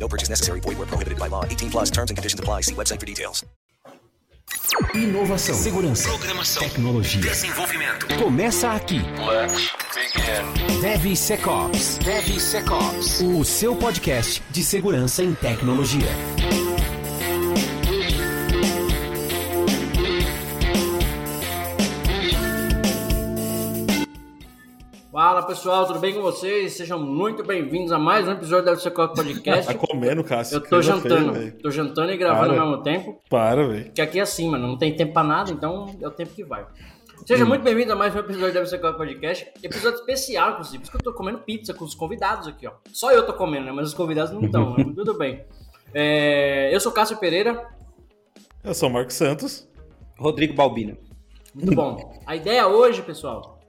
No purchase necessary. Void where prohibited by law. 18 plus terms and conditions apply. See website for details. Inovação, segurança, Programação. tecnologia. Desenvolvimento. Começa aqui. Let's begin. DevSecOps. DevSecOps. O seu podcast de segurança em tecnologia. Fala pessoal, tudo bem com vocês? Sejam muito bem-vindos a mais um episódio da Secop Podcast. Tá comendo, Cássio. Eu Que tô coisa jantando, feia, velho. tô jantando e gravando Para. ao mesmo tempo, Para, velho. porque aqui é assim, mano, não tem tempo pra nada, então é o tempo que vai. Seja muito bem-vindo a mais um episódio da Secop Podcast, episódio especial, inclusive, por isso que eu tô comendo pizza com os convidados aqui, ó. Só eu tô comendo, né? Mas os convidados não estão, né? Tudo bem. É, eu sou Cássio Pereira, Eu sou o Marcos Santos. Rodrigo Balbino. Muito bom. A ideia hoje, pessoal,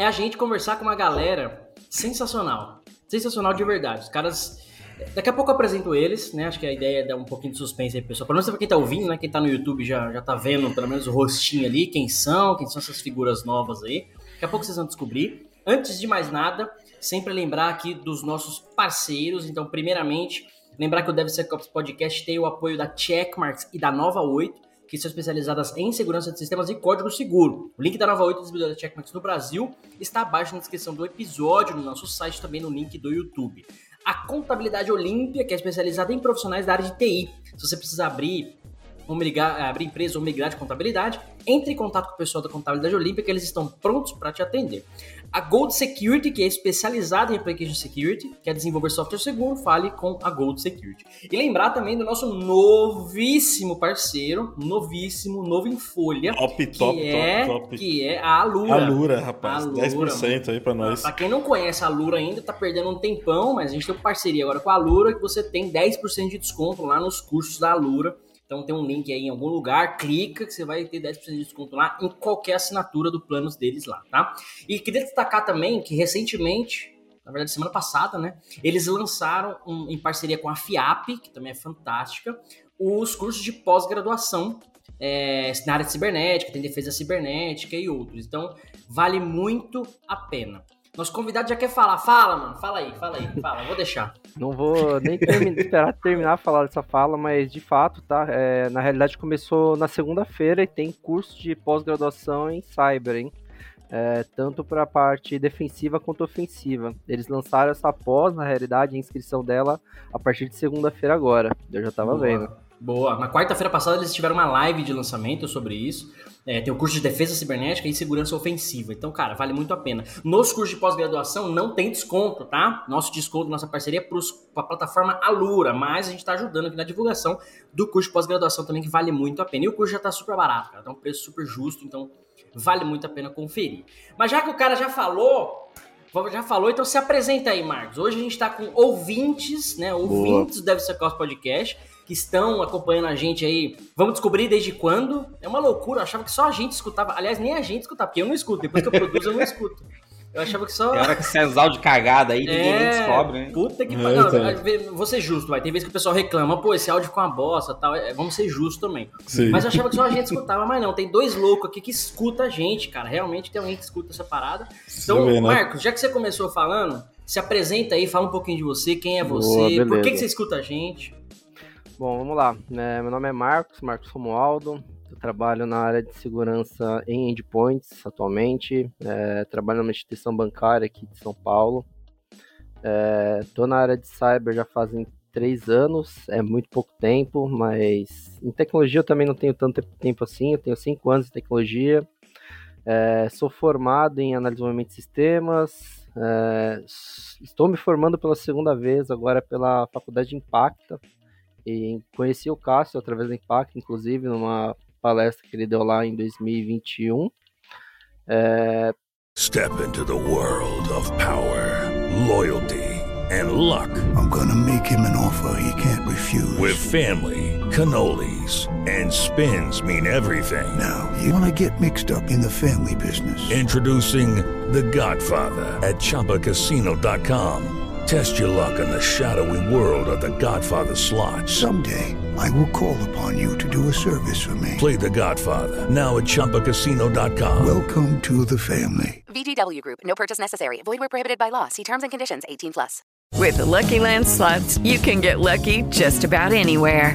é a gente conversar com uma galera sensacional. Sensacional de verdade. Os caras. Daqui a pouco eu apresento eles, né? Acho que a ideia é dar um pouquinho de suspense aí, pessoal. Pelo menos pra quem tá ouvindo, né? Quem tá no YouTube já, já tá vendo pelo menos o rostinho ali, quem são, quem são essas figuras novas aí. Daqui a pouco vocês vão descobrir. Antes de mais nada, sempre lembrar aqui dos nossos parceiros. Então, primeiramente, lembrar que o DevSecOps Podcast tem o apoio da Checkmarks e da Nova 8 que são especializadas em segurança de sistemas e código seguro. O link da Nova 8 distribuidora Checkmarks no Brasil está abaixo na descrição do episódio, no nosso site, também no link do YouTube. A Contabilidade Olímpia, que é especializada em profissionais da área de TI. Se você precisar abrir migrar, abrir empresa ou migrar de contabilidade, entre em contato com o pessoal da Contabilidade Olímpia, que eles estão prontos para te atender. A Gold Security, que é especializada em Application Security, quer desenvolver software seguro, fale com a Gold Security. E lembrar também do nosso novíssimo parceiro, novíssimo, novo em folha, Top, que, top, é, top, top. que é a Alura. Alura, rapaz. Alura, 10% aí pra nós. Pra quem não conhece a Alura ainda, tá perdendo um tempão, mas a gente tem uma parceria agora com a Alura que você tem 10% de desconto lá nos cursos da Alura. Então tem um link aí em algum lugar, clica que você vai ter 10% de desconto lá em qualquer assinatura do planos deles lá, tá? E queria destacar também que recentemente, na verdade semana passada, né, eles lançaram um- em parceria com a FIAP, que também é fantástica, os cursos de pós-graduação é, na área de cibernética, tem defesa cibernética e outros. Então, vale muito a pena. Nosso convidado já quer falar. Fala, mano. Fala aí, fala aí. Fala, vou deixar. Não vou nem termi- esperar terminar de falar dessa fala, mas de fato, tá? É, na realidade começou na segunda-feira e tem curso de pós-graduação em cyber, hein? É, tanto para a parte defensiva quanto ofensiva. Eles lançaram essa pós, na realidade, a inscrição dela a partir de segunda-feira agora. Eu já tava Boa. vendo. Boa. Na quarta-feira passada eles tiveram uma live de lançamento sobre isso. É, tem o curso de defesa cibernética e segurança ofensiva. Então, cara, vale muito a pena. Nos cursos de pós-graduação não tem desconto, tá? Nosso desconto, nossa parceria é para a plataforma Alura, mas a gente está ajudando aqui na divulgação do curso de pós-graduação também, que vale muito a pena. E o curso já tá super barato, cara. Tá um preço super justo, então vale muito a pena conferir. Mas já que o cara já falou, já falou, então se apresenta aí, Marcos. Hoje a gente tá com ouvintes, né? Ouvintes do Deve Ser Caos Podcast que estão acompanhando a gente aí. Vamos descobrir desde quando. É uma loucura, eu achava que só a gente escutava. Aliás, nem a gente escutava, porque eu não escuto. Depois que eu produzo, eu não escuto. Eu achava que só. Tem hora que senzal de cagada aí, ninguém nem descobre, né? Puta que É, pariu. então. Vou ser justo, vai. Tem vezes que o pessoal reclama, pô, esse áudio ficou uma bosta tal. É, vamos ser justos também. Sim. Mas eu achava que só a gente escutava, mas não. Tem dois loucos aqui que escuta a gente, cara. Realmente tem alguém que escuta essa parada. Então, né? Marcos, já que você começou falando, se apresenta aí, fala um pouquinho de você, quem é Boa, você, por que, que você escuta a gente. Bom, vamos lá. É, meu nome é Marcos, Marcos Romualdo. Eu trabalho na área de segurança em endpoints atualmente. É, trabalho numa instituição bancária aqui de São Paulo. Estou na área de cyber já fazem três anos, é muito pouco tempo, mas em tecnologia eu também não tenho tanto tempo assim. Eu tenho cinco anos de tecnologia. É, sou formado em análise de de sistemas. é, estou me formando pela segunda vez agora pela Faculdade de Impacta. E conheci o Cássio através do Impacto, inclusive, numa palestra que ele deu lá em 2021. É, Step into the world of power, loyalty, and luck. I'm gonna make him an offer he can't refuse. With family, cannolis, and spins mean everything. Now, you wanna get mixed up in the family business. Introducing The Godfather at ChumbaCasino.com. Test your luck in the shadowy world of The Godfather slot. Someday, I will call upon you to do a service for me. Play The Godfather now at ChumbaCasino.com. Welcome to the family. VGW Group. No purchase necessary. Void where prohibited by law. See terms and conditions. 18 plus. With the Lucky Land slots, you can get lucky just about anywhere.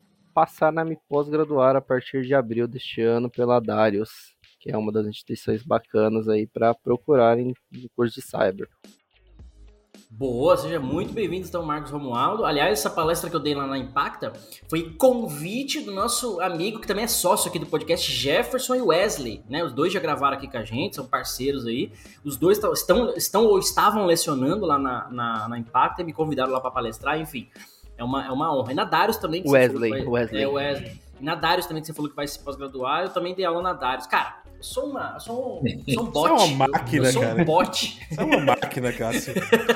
passar na me pós-graduar a partir de abril deste ano pela Darius, que é uma das instituições bacanas aí para procurarem o curso de cyber. Boa, seja muito bem-vindo, então, Marcos Romualdo. Aliás, essa palestra que eu dei lá na Impacta foi convite do nosso amigo, que também é sócio aqui do podcast, Jefferson e Wesley, né? Os dois já gravaram aqui com a gente, são parceiros aí. Os dois estão, estão ou estavam lecionando lá na, na, na Impacta e me convidaram lá para palestrar, enfim. É uma, é uma honra. E na Darius também. Wesley, vai, Wesley. É, Wesley. E na Darius também, que você falou que vai se pós-graduar, eu também dei aula na Darius. Cara, eu sou, uma, eu sou, um, sou um bot. Você é uma máquina, eu sou cara. um bot. Você é uma máquina, Cássio.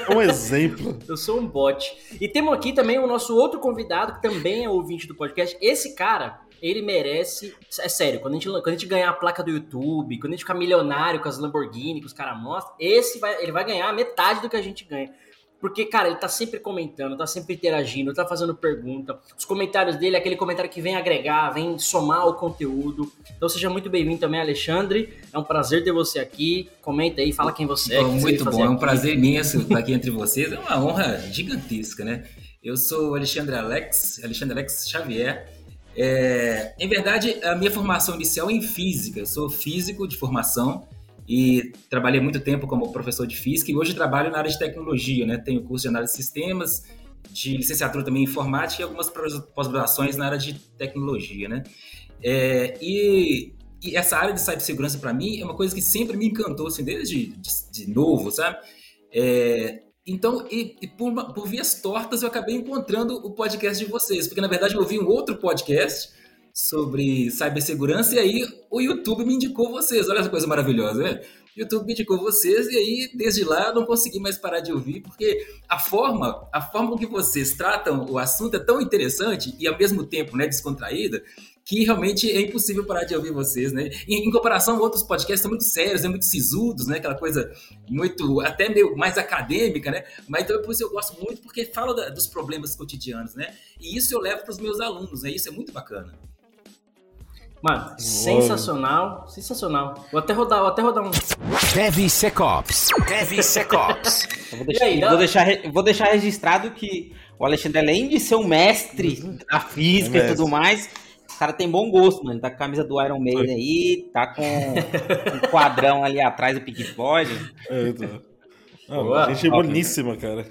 É um exemplo. Eu sou um bot. E temos aqui também o nosso outro convidado, que também é ouvinte do podcast. Esse cara, ele merece. É sério, quando a gente, quando a gente ganhar a placa do YouTube, quando a gente ficar milionário com as Lamborghini que os caras mostram, esse vai, ele vai ganhar metade do que a gente ganha. Porque, cara, ele tá sempre comentando, tá sempre interagindo, tá fazendo pergunta. Os comentários dele é aquele comentário que vem agregar, vem somar o conteúdo. Então seja muito bem-vindo também, Alexandre. É um prazer ter você aqui. Comenta aí, fala quem você é. Bom, que muito bom, é um prazer imenso estar aqui entre vocês. É uma honra gigantesca, né? Eu sou o Alexandre Alex, Alexandre Alex Xavier. É, em verdade, a minha formação inicial é em física. Eu sou físico de formação e trabalhei muito tempo como professor de física e hoje trabalho na área de tecnologia, né? Tenho curso de análise de sistemas, de licenciatura também em informática e algumas pós-graduações na área de tecnologia, né? É, e, e, essa área de cibersegurança para mim é uma coisa que sempre me encantou, assim, desde de, de novo, sabe? É, então, e, e por, por vias tortas, eu acabei encontrando o podcast de vocês, porque na verdade eu ouvi um outro podcast sobre cibersegurança e aí o YouTube me indicou vocês. Olha essa coisa maravilhosa, né? O YouTube me indicou vocês e aí desde lá eu não consegui mais parar de ouvir porque a forma, a forma com que vocês tratam o assunto é tão interessante e ao mesmo tempo, né, descontraída, que realmente é impossível parar de ouvir vocês, né? Em, em comparação, outros podcasts são muito sérios, né? muito sisudos, né? Aquela coisa muito, até meio mais acadêmica, né? Mas então por isso eu gosto muito, porque fala da, dos problemas cotidianos, né? E isso eu levo para os meus alunos, né? Isso é muito bacana. Mano, sensacional, sensacional. Vou até rodar, vou até rodar um. Eu vou deixar, aí, vou, deixar, vou deixar registrado que o Alexandre, além de ser um mestre da física é e tudo mais, o cara tem bom gosto, mano. Tá com a camisa do Iron Maiden aí, tá com um quadrão ali atrás do Pink Floyd. É, então. ah, gente é boníssima, cara.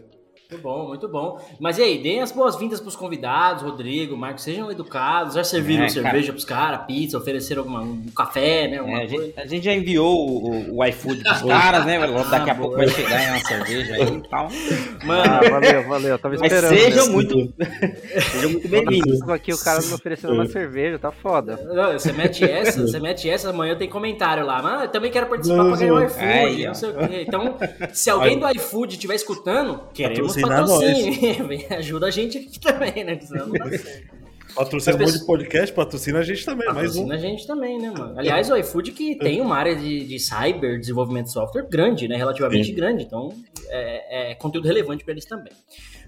Muito bom, muito bom. Mas e aí, deem as boas-vindas pros convidados, Rodrigo, Marcos, sejam educados, já serviram é, cerveja cara. pros caras, pizza, ofereceram alguma, um café, né? É, a, gente, a, gente, já enviou o, o iFood pros caras, né? Daqui ah, a pouco vai chegar uma cerveja aí e tal. Mano, ah, valeu, valeu, tava esperando. Mas sejam muito, sejam muito bem-vindos. aqui o cara me oferecendo uma cerveja, tá foda. Não, você mete essa, você mete essa, amanhã tem comentário lá, mas eu também quero participar pra ganhar o iFood, aí, não sei o quê. Então, se alguém do iFood estiver escutando, queremos patrocínio. ajuda a gente aqui também, né? Patrocina um monte de podcast, patrocina a gente também. Patrocina mais um. a gente também, né, mano? Aliás, o iFood que tem uma área de, de cyber, desenvolvimento de software grande, né? Relativamente Sim. grande. Então, é, é conteúdo relevante para eles também.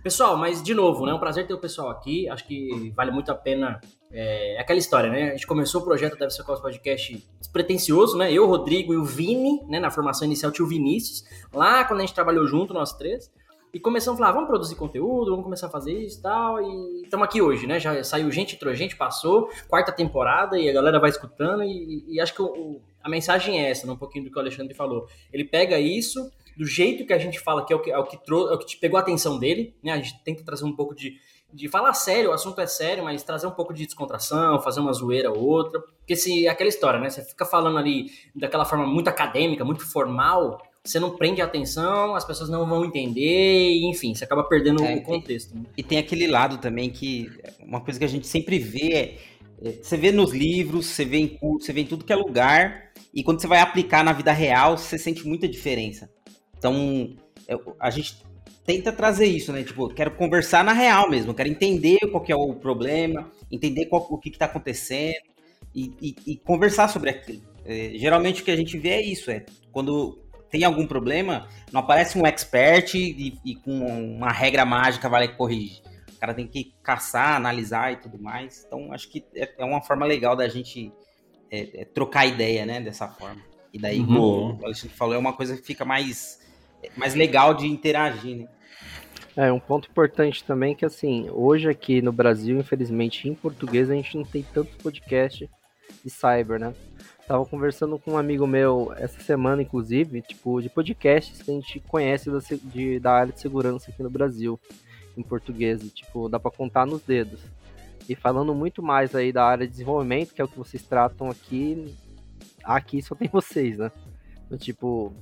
Pessoal, mas de novo, né? É um prazer ter o pessoal aqui. Acho que vale muito a pena. É aquela história, né? A gente começou o projeto Deve Ser Cos Podcast despretensioso, né? Eu, o Rodrigo e o Vini, né? Na formação inicial tinha o Vinícius. Lá quando a gente trabalhou junto, nós três. E começamos a falar, vamos produzir conteúdo, vamos começar a fazer isso tal. E estamos aqui hoje, né? Já saiu gente, entrou gente, passou, quarta temporada e a galera vai escutando. E, e acho que o, a mensagem é essa, né? um pouquinho do que o Alexandre falou. Ele pega isso do jeito que a gente fala, que é o que, é o que, é o que te pegou a atenção dele, né? A gente que trazer um pouco de, de falar sério, o assunto é sério, mas trazer um pouco de descontração, fazer uma zoeira ou outra. Porque se aquela história, né? Você fica falando ali daquela forma muito acadêmica, muito formal, você não prende a atenção, as pessoas não vão entender, enfim, você acaba perdendo é, o contexto. Né? E tem aquele lado também que uma coisa que a gente sempre vê é, é você vê nos livros, você vê em curso, você vê em tudo que é lugar, e quando você vai aplicar na vida real, você sente muita diferença. Então, a gente tenta trazer isso, né? Tipo, quero conversar na real mesmo, quero entender qual que é o problema, entender qual, o que está acontecendo e, e, e, conversar sobre aquilo. É, geralmente o que a gente vê é isso, é quando tem algum problema, não aparece um expert e, e com uma regra mágica vai corrigir. O cara tem que caçar, analisar e tudo mais. Então, acho que é, é uma forma legal da gente é, é trocar ideia, né? Dessa forma. E daí, uhum. como o Alexandre falou, é uma coisa que fica mais, mais legal de interagir, né? É, um ponto importante também que, assim, hoje aqui no Brasil, infelizmente, em português, a gente não tem tanto podcast de cyber, né? Tava conversando com um amigo meu essa semana, inclusive, tipo, de podcasts que a gente conhece da, de, da área de segurança aqui no Brasil, em português. E, tipo, dá para contar nos dedos. E falando muito mais aí da área de desenvolvimento, que é o que vocês tratam aqui, aqui só tem vocês, né? Então, tipo,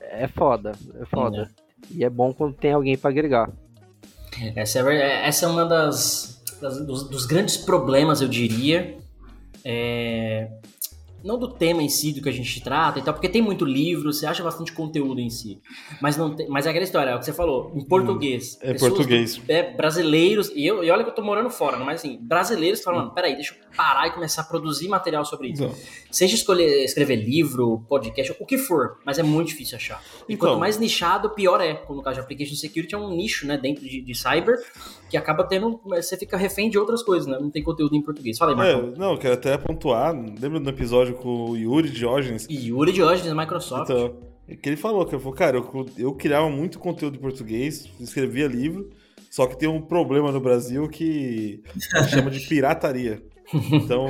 é foda, é foda. É. E é bom quando tem alguém para agregar. Essa é, essa é uma das, das dos, dos, grandes problemas, eu diria, é, não do tema em si do que a gente trata e tal, porque tem muito livro, você acha bastante conteúdo em si. Mas não tem, mas é aquela história, é o que você falou, em português. Hum, é português. é, brasileiros, e, eu, e olha que eu tô morando fora, mas assim, brasileiros falando, hum. peraí, deixa eu parar e começar a produzir material sobre isso. Então. Seja escolher, escrever livro, podcast, o que for, mas é muito difícil achar. E então. quanto mais nichado, pior é. No caso de Application Security é um nicho, né, dentro de, de cyber, que acaba tendo, você fica refém de outras coisas, né, não tem conteúdo em português. Fala aí, Marcão. É, não, eu quero até pontuar, lembra do episódio com o Yuri Diógenes? Yuri Diógenes, Microsoft. Então, é que ele falou, que ele falou, cara, eu, eu criava muito conteúdo em português, escrevia livro, só que tem um problema no Brasil que chama de pirataria. Então,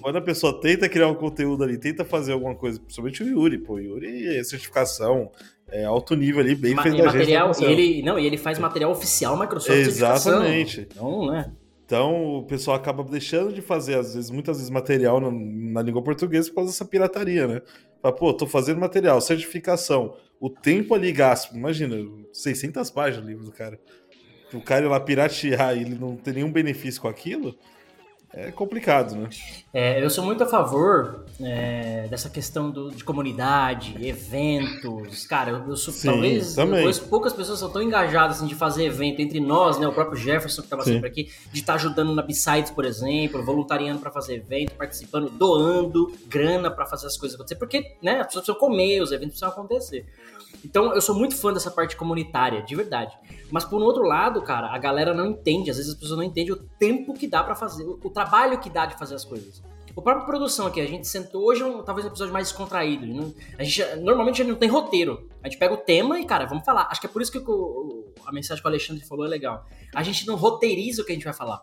quando a pessoa tenta criar um conteúdo ali, tenta fazer alguma coisa, principalmente o Yuri, pô, o Yuri é certificação, é alto nível ali, bem feito material, ele Não, e ele faz material oficial Microsoft Exatamente. Então, né? Então, o pessoal acaba deixando de fazer, às vezes, muitas vezes, material na, na língua portuguesa por causa dessa pirataria, né? Fala, pô, tô fazendo material, certificação, o tempo ali gasto, imagina, 600 páginas o livro do cara. O cara ir lá piratear e ele não ter nenhum benefício com aquilo, é complicado, né? É, eu sou muito a favor é, dessa questão do, de comunidade, eventos. Cara, eu, eu sou Sim, talvez depois, poucas pessoas são tão engajadas assim, de fazer evento entre nós, né? O próprio Jefferson que estava sempre aqui, de estar tá ajudando na Besides, por exemplo, voluntariando para fazer evento, participando, doando grana para fazer as coisas acontecer, porque né, as pessoas precisam comer, os eventos precisam acontecer. Então, eu sou muito fã dessa parte comunitária, de verdade. Mas por um outro lado, cara, a galera não entende, às vezes as pessoas não entendem o tempo que dá para fazer, o, trabalho que dá de fazer as coisas. O próprio produção aqui, a gente sentou hoje, é um, talvez um episódio mais descontraído. Não, a gente, normalmente a gente não tem roteiro. A gente pega o tema e, cara, vamos falar. Acho que é por isso que o, a mensagem que o Alexandre falou é legal. A gente não roteiriza o que a gente vai falar.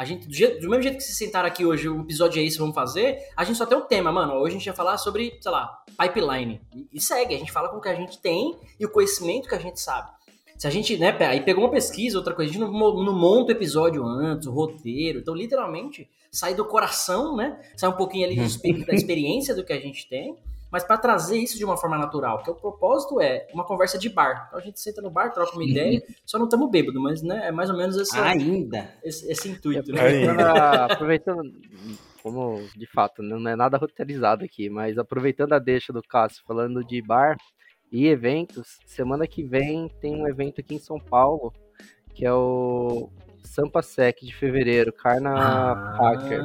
A gente, do, jeito, do, mesmo jeito que se sentaram aqui hoje, o episódio é esse, vamos fazer, a gente só tem um tema, mano. Hoje a gente vai falar sobre, sei lá, pipeline. E, e segue, a gente fala com o que a gente tem e o conhecimento que a gente sabe. Se a gente, né, aí pegou uma pesquisa, outra coisa, a gente não, não monta o episódio antes, o roteiro. Então, literalmente, sai do coração, né? Sai um pouquinho ali do, da experiência do que a gente tem, mas para trazer isso de uma forma natural. Porque o propósito é uma conversa de bar. Então a gente senta no bar, troca uma ideia, só não estamos bêbado, mas né, é mais ou menos esse, Ainda. esse, esse intuito. Né? Aproveitando, como de fato, não é nada roteirizado aqui, mas aproveitando a deixa do Cássio falando de bar, e eventos. Semana que vem tem um evento aqui em São Paulo, que é o Sampa Sec de fevereiro, Carna ah, Hacker.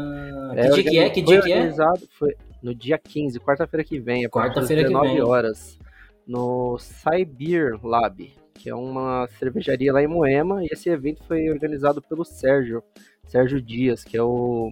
Que é, dia que é? Que dia que é? Foi no dia 15, quarta-feira que vem, a quarta-feira que 19 horas, no Cyber Lab, que é uma cervejaria lá em Moema, e esse evento foi organizado pelo Sérgio, Sérgio Dias, que é o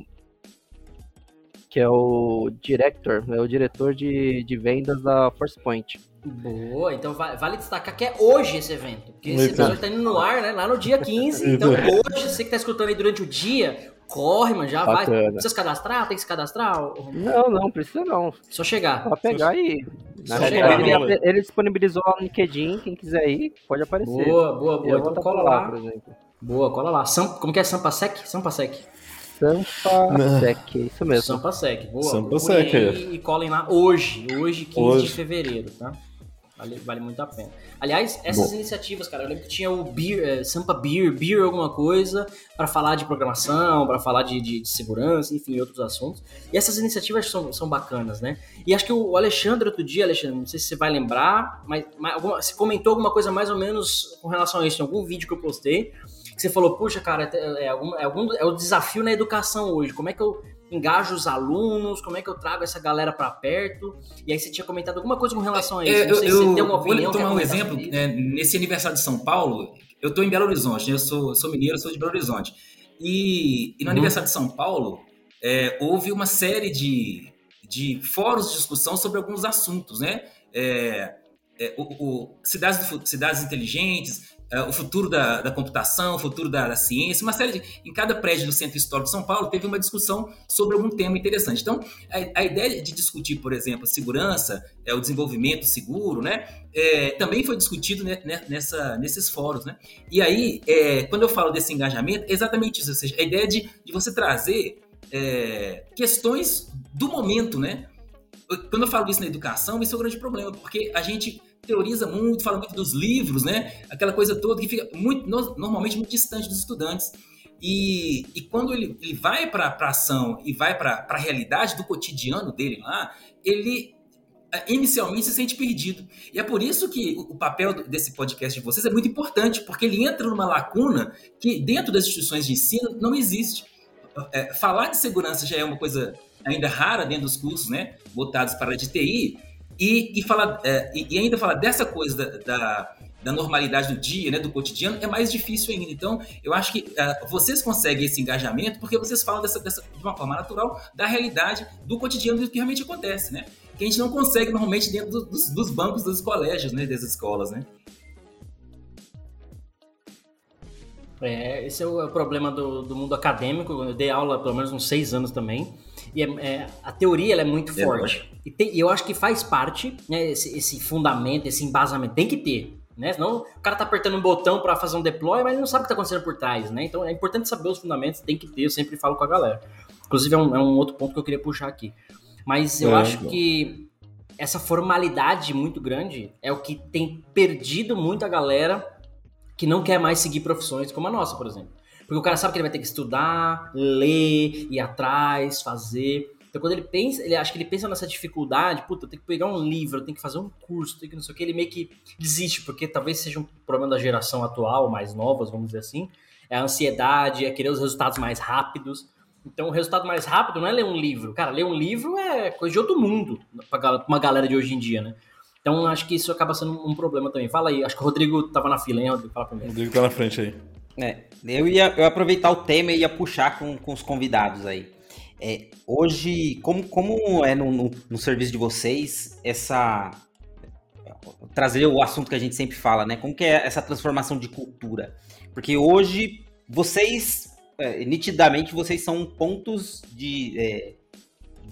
que é o director, é o diretor de, de vendas da Force Point. Boa, então vale destacar que é hoje esse evento. Porque esse episódio tá indo no ar, né? Lá no dia 15. Então hoje, você que tá escutando aí durante o dia, corre, mano, já Bacana. vai. Precisa se cadastrar? Tem que se cadastrar? Não, não, precisa não. Só chegar. Só pegar e. Na chegar, ele, ele, disponibilizou lá no LinkedIn, quem quiser ir, pode aparecer. Boa, boa, boa. Então cola lá. Por exemplo. Boa, cola lá. Sam, como que é Sampasec? Sampasec. Sampasec, isso mesmo. Sampasec, boa. Sampasec. E, e colhem lá hoje, hoje, 15 Hoje. de fevereiro, tá? Vale, vale muito a pena. Aliás, essas Bom. iniciativas, cara, eu lembro que tinha o Beer, eh, Sampa Beer, Beer alguma coisa, para falar de programação, para falar de, de, de segurança, enfim, outros assuntos. E essas iniciativas são, são bacanas, né? E acho que o Alexandre, outro dia, Alexandre, não sei se você vai lembrar, mas, mas alguma, você comentou alguma coisa mais ou menos com relação a isso em algum vídeo que eu postei, que você falou, puxa, cara, é, é, algum, é, algum, é o desafio na educação hoje, como é que eu engajo os alunos, como é que eu trago essa galera para perto? E aí você tinha comentado alguma coisa com relação a isso. É, não sei eu, se você tem eu opinião. vou tomar um exemplo. é, nesse aniversário de São Paulo, eu estou em Belo Horizonte, né? eu sou, sou mineiro, sou de Belo Horizonte. E, e no Uhum. aniversário de São Paulo, é, houve uma série de, de fóruns de discussão sobre alguns assuntos, né? É, é, o, o- cidades, do cidades inteligentes, o futuro da, da computação, o futuro da, da ciência, uma série de. Em cada prédio do Centro Histórico de São Paulo teve uma discussão sobre algum tema interessante. Então, a, a ideia de discutir, por exemplo, segurança, é, o desenvolvimento seguro, né? é, também foi discutido ne- nessa, nesses fóruns, né? E aí, é, quando eu falo desse engajamento, é exatamente isso, ou seja, a ideia de, de você trazer é, questões do momento, né? Quando eu falo isso na educação, isso é um grande problema, porque a gente teoriza muito, fala muito dos livros, né? Aquela coisa toda que fica muito, no- normalmente muito distante dos estudantes. E, e quando ele, ele vai para a ação e vai para a realidade do cotidiano dele lá, ele eh, inicialmente se sente perdido. E é por isso que o papel desse podcast de vocês é muito importante, porque ele entra numa lacuna que dentro das instituições de ensino não existe. É, falar de segurança já é uma coisa ainda rara dentro dos cursos, né, voltados para a área de TI, e, e, falar, é, e ainda falar dessa coisa da, da, da normalidade do dia, né, do cotidiano, é mais difícil ainda. Então, eu acho que é, vocês conseguem esse engajamento porque vocês falam dessa, dessa, de uma forma natural da realidade do cotidiano do que realmente acontece, né? Que a gente não consegue normalmente dentro do- dos, dos bancos dos colégios, né, das escolas, né? É, esse é o, é o problema do, do mundo acadêmico. Eu dei aula pelo menos uns seis anos também. E é- é, a teoria é muito É, forte. E, tem- eu acho que faz parte, né, esse, esse fundamento, esse embasamento. Tem que ter. Né? Senão o cara tá apertando um botão para fazer um deploy, mas ele não sabe o que tá acontecendo por trás. Né? Então é importante saber os fundamentos, tem que ter. Eu sempre falo com a galera. Inclusive é um, é um outro ponto que eu queria puxar aqui. Mas eu É, acho bom. que essa formalidade muito grande é o que tem perdido muito a galera que não quer mais seguir profissões como a nossa, por exemplo. Porque o cara sabe que ele vai ter que estudar, ler, ir atrás, fazer. Então quando ele pensa, ele acha que ele pensa nessa dificuldade, puta, eu tenho que pegar um livro, eu tenho que fazer um curso, eu tenho que não sei o que, ele meio que desiste, porque talvez seja um problema da geração atual, mais novas, vamos dizer assim. É a ansiedade, é querer os resultados mais rápidos. Então o resultado mais rápido não é ler um livro. Cara, ler um livro é coisa de outro mundo pra uma galera de hoje em dia, né? Então acho que isso acaba sendo um problema também. Fala aí, acho que o Rodrigo tava na fila, hein, Rodrigo? Fala O primeiro. Rodrigo tá na frente aí. É, eu ia, eu aproveitar o tema e ia puxar com, com os convidados aí. É, hoje, como, como é no, no, no serviço de vocês, essa. Trazer o assunto que a gente sempre fala, né? Como que é essa transformação de cultura? Porque hoje, vocês, é, nitidamente, vocês são pontos de, é,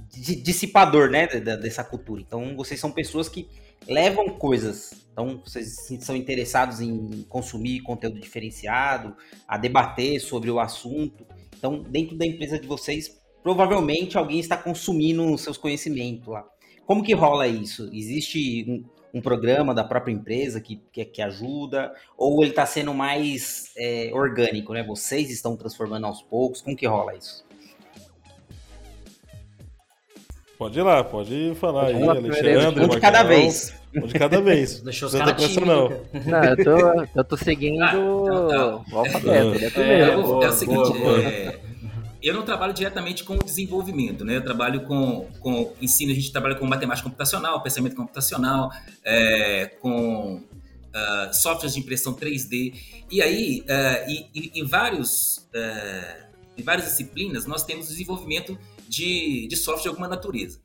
de dissipador, né? dessa cultura. Então, vocês são pessoas que levam coisas. Então, vocês são interessados em consumir conteúdo diferenciado, a debater sobre o assunto. Então, dentro da empresa de vocês, provavelmente alguém está consumindo seus conhecimentos lá. Como que rola isso? Existe um, um programa da própria empresa que, que, que ajuda? Ou ele está sendo mais é, orgânico, né? Vocês estão transformando aos poucos? Como que rola isso? Pode ir lá, pode falar aí, Vamos lá, Alexandre. Um de cada vez. Um de cada vez. Deixou os Não caras tá tímidos, não. Não, eu tô, eu tô seguindo Ah, então tá. o alfabeto, ele é É, boa, é o seguinte, boa, boa. é, eu não trabalho diretamente com o desenvolvimento, né? Eu trabalho com, com ensino, a gente trabalha com matemática computacional, pensamento computacional, é, com ah, softwares de impressão 3D. E aí, ah, e- e- em, vários, ah, em várias disciplinas, nós temos desenvolvimento de, de software de alguma natureza.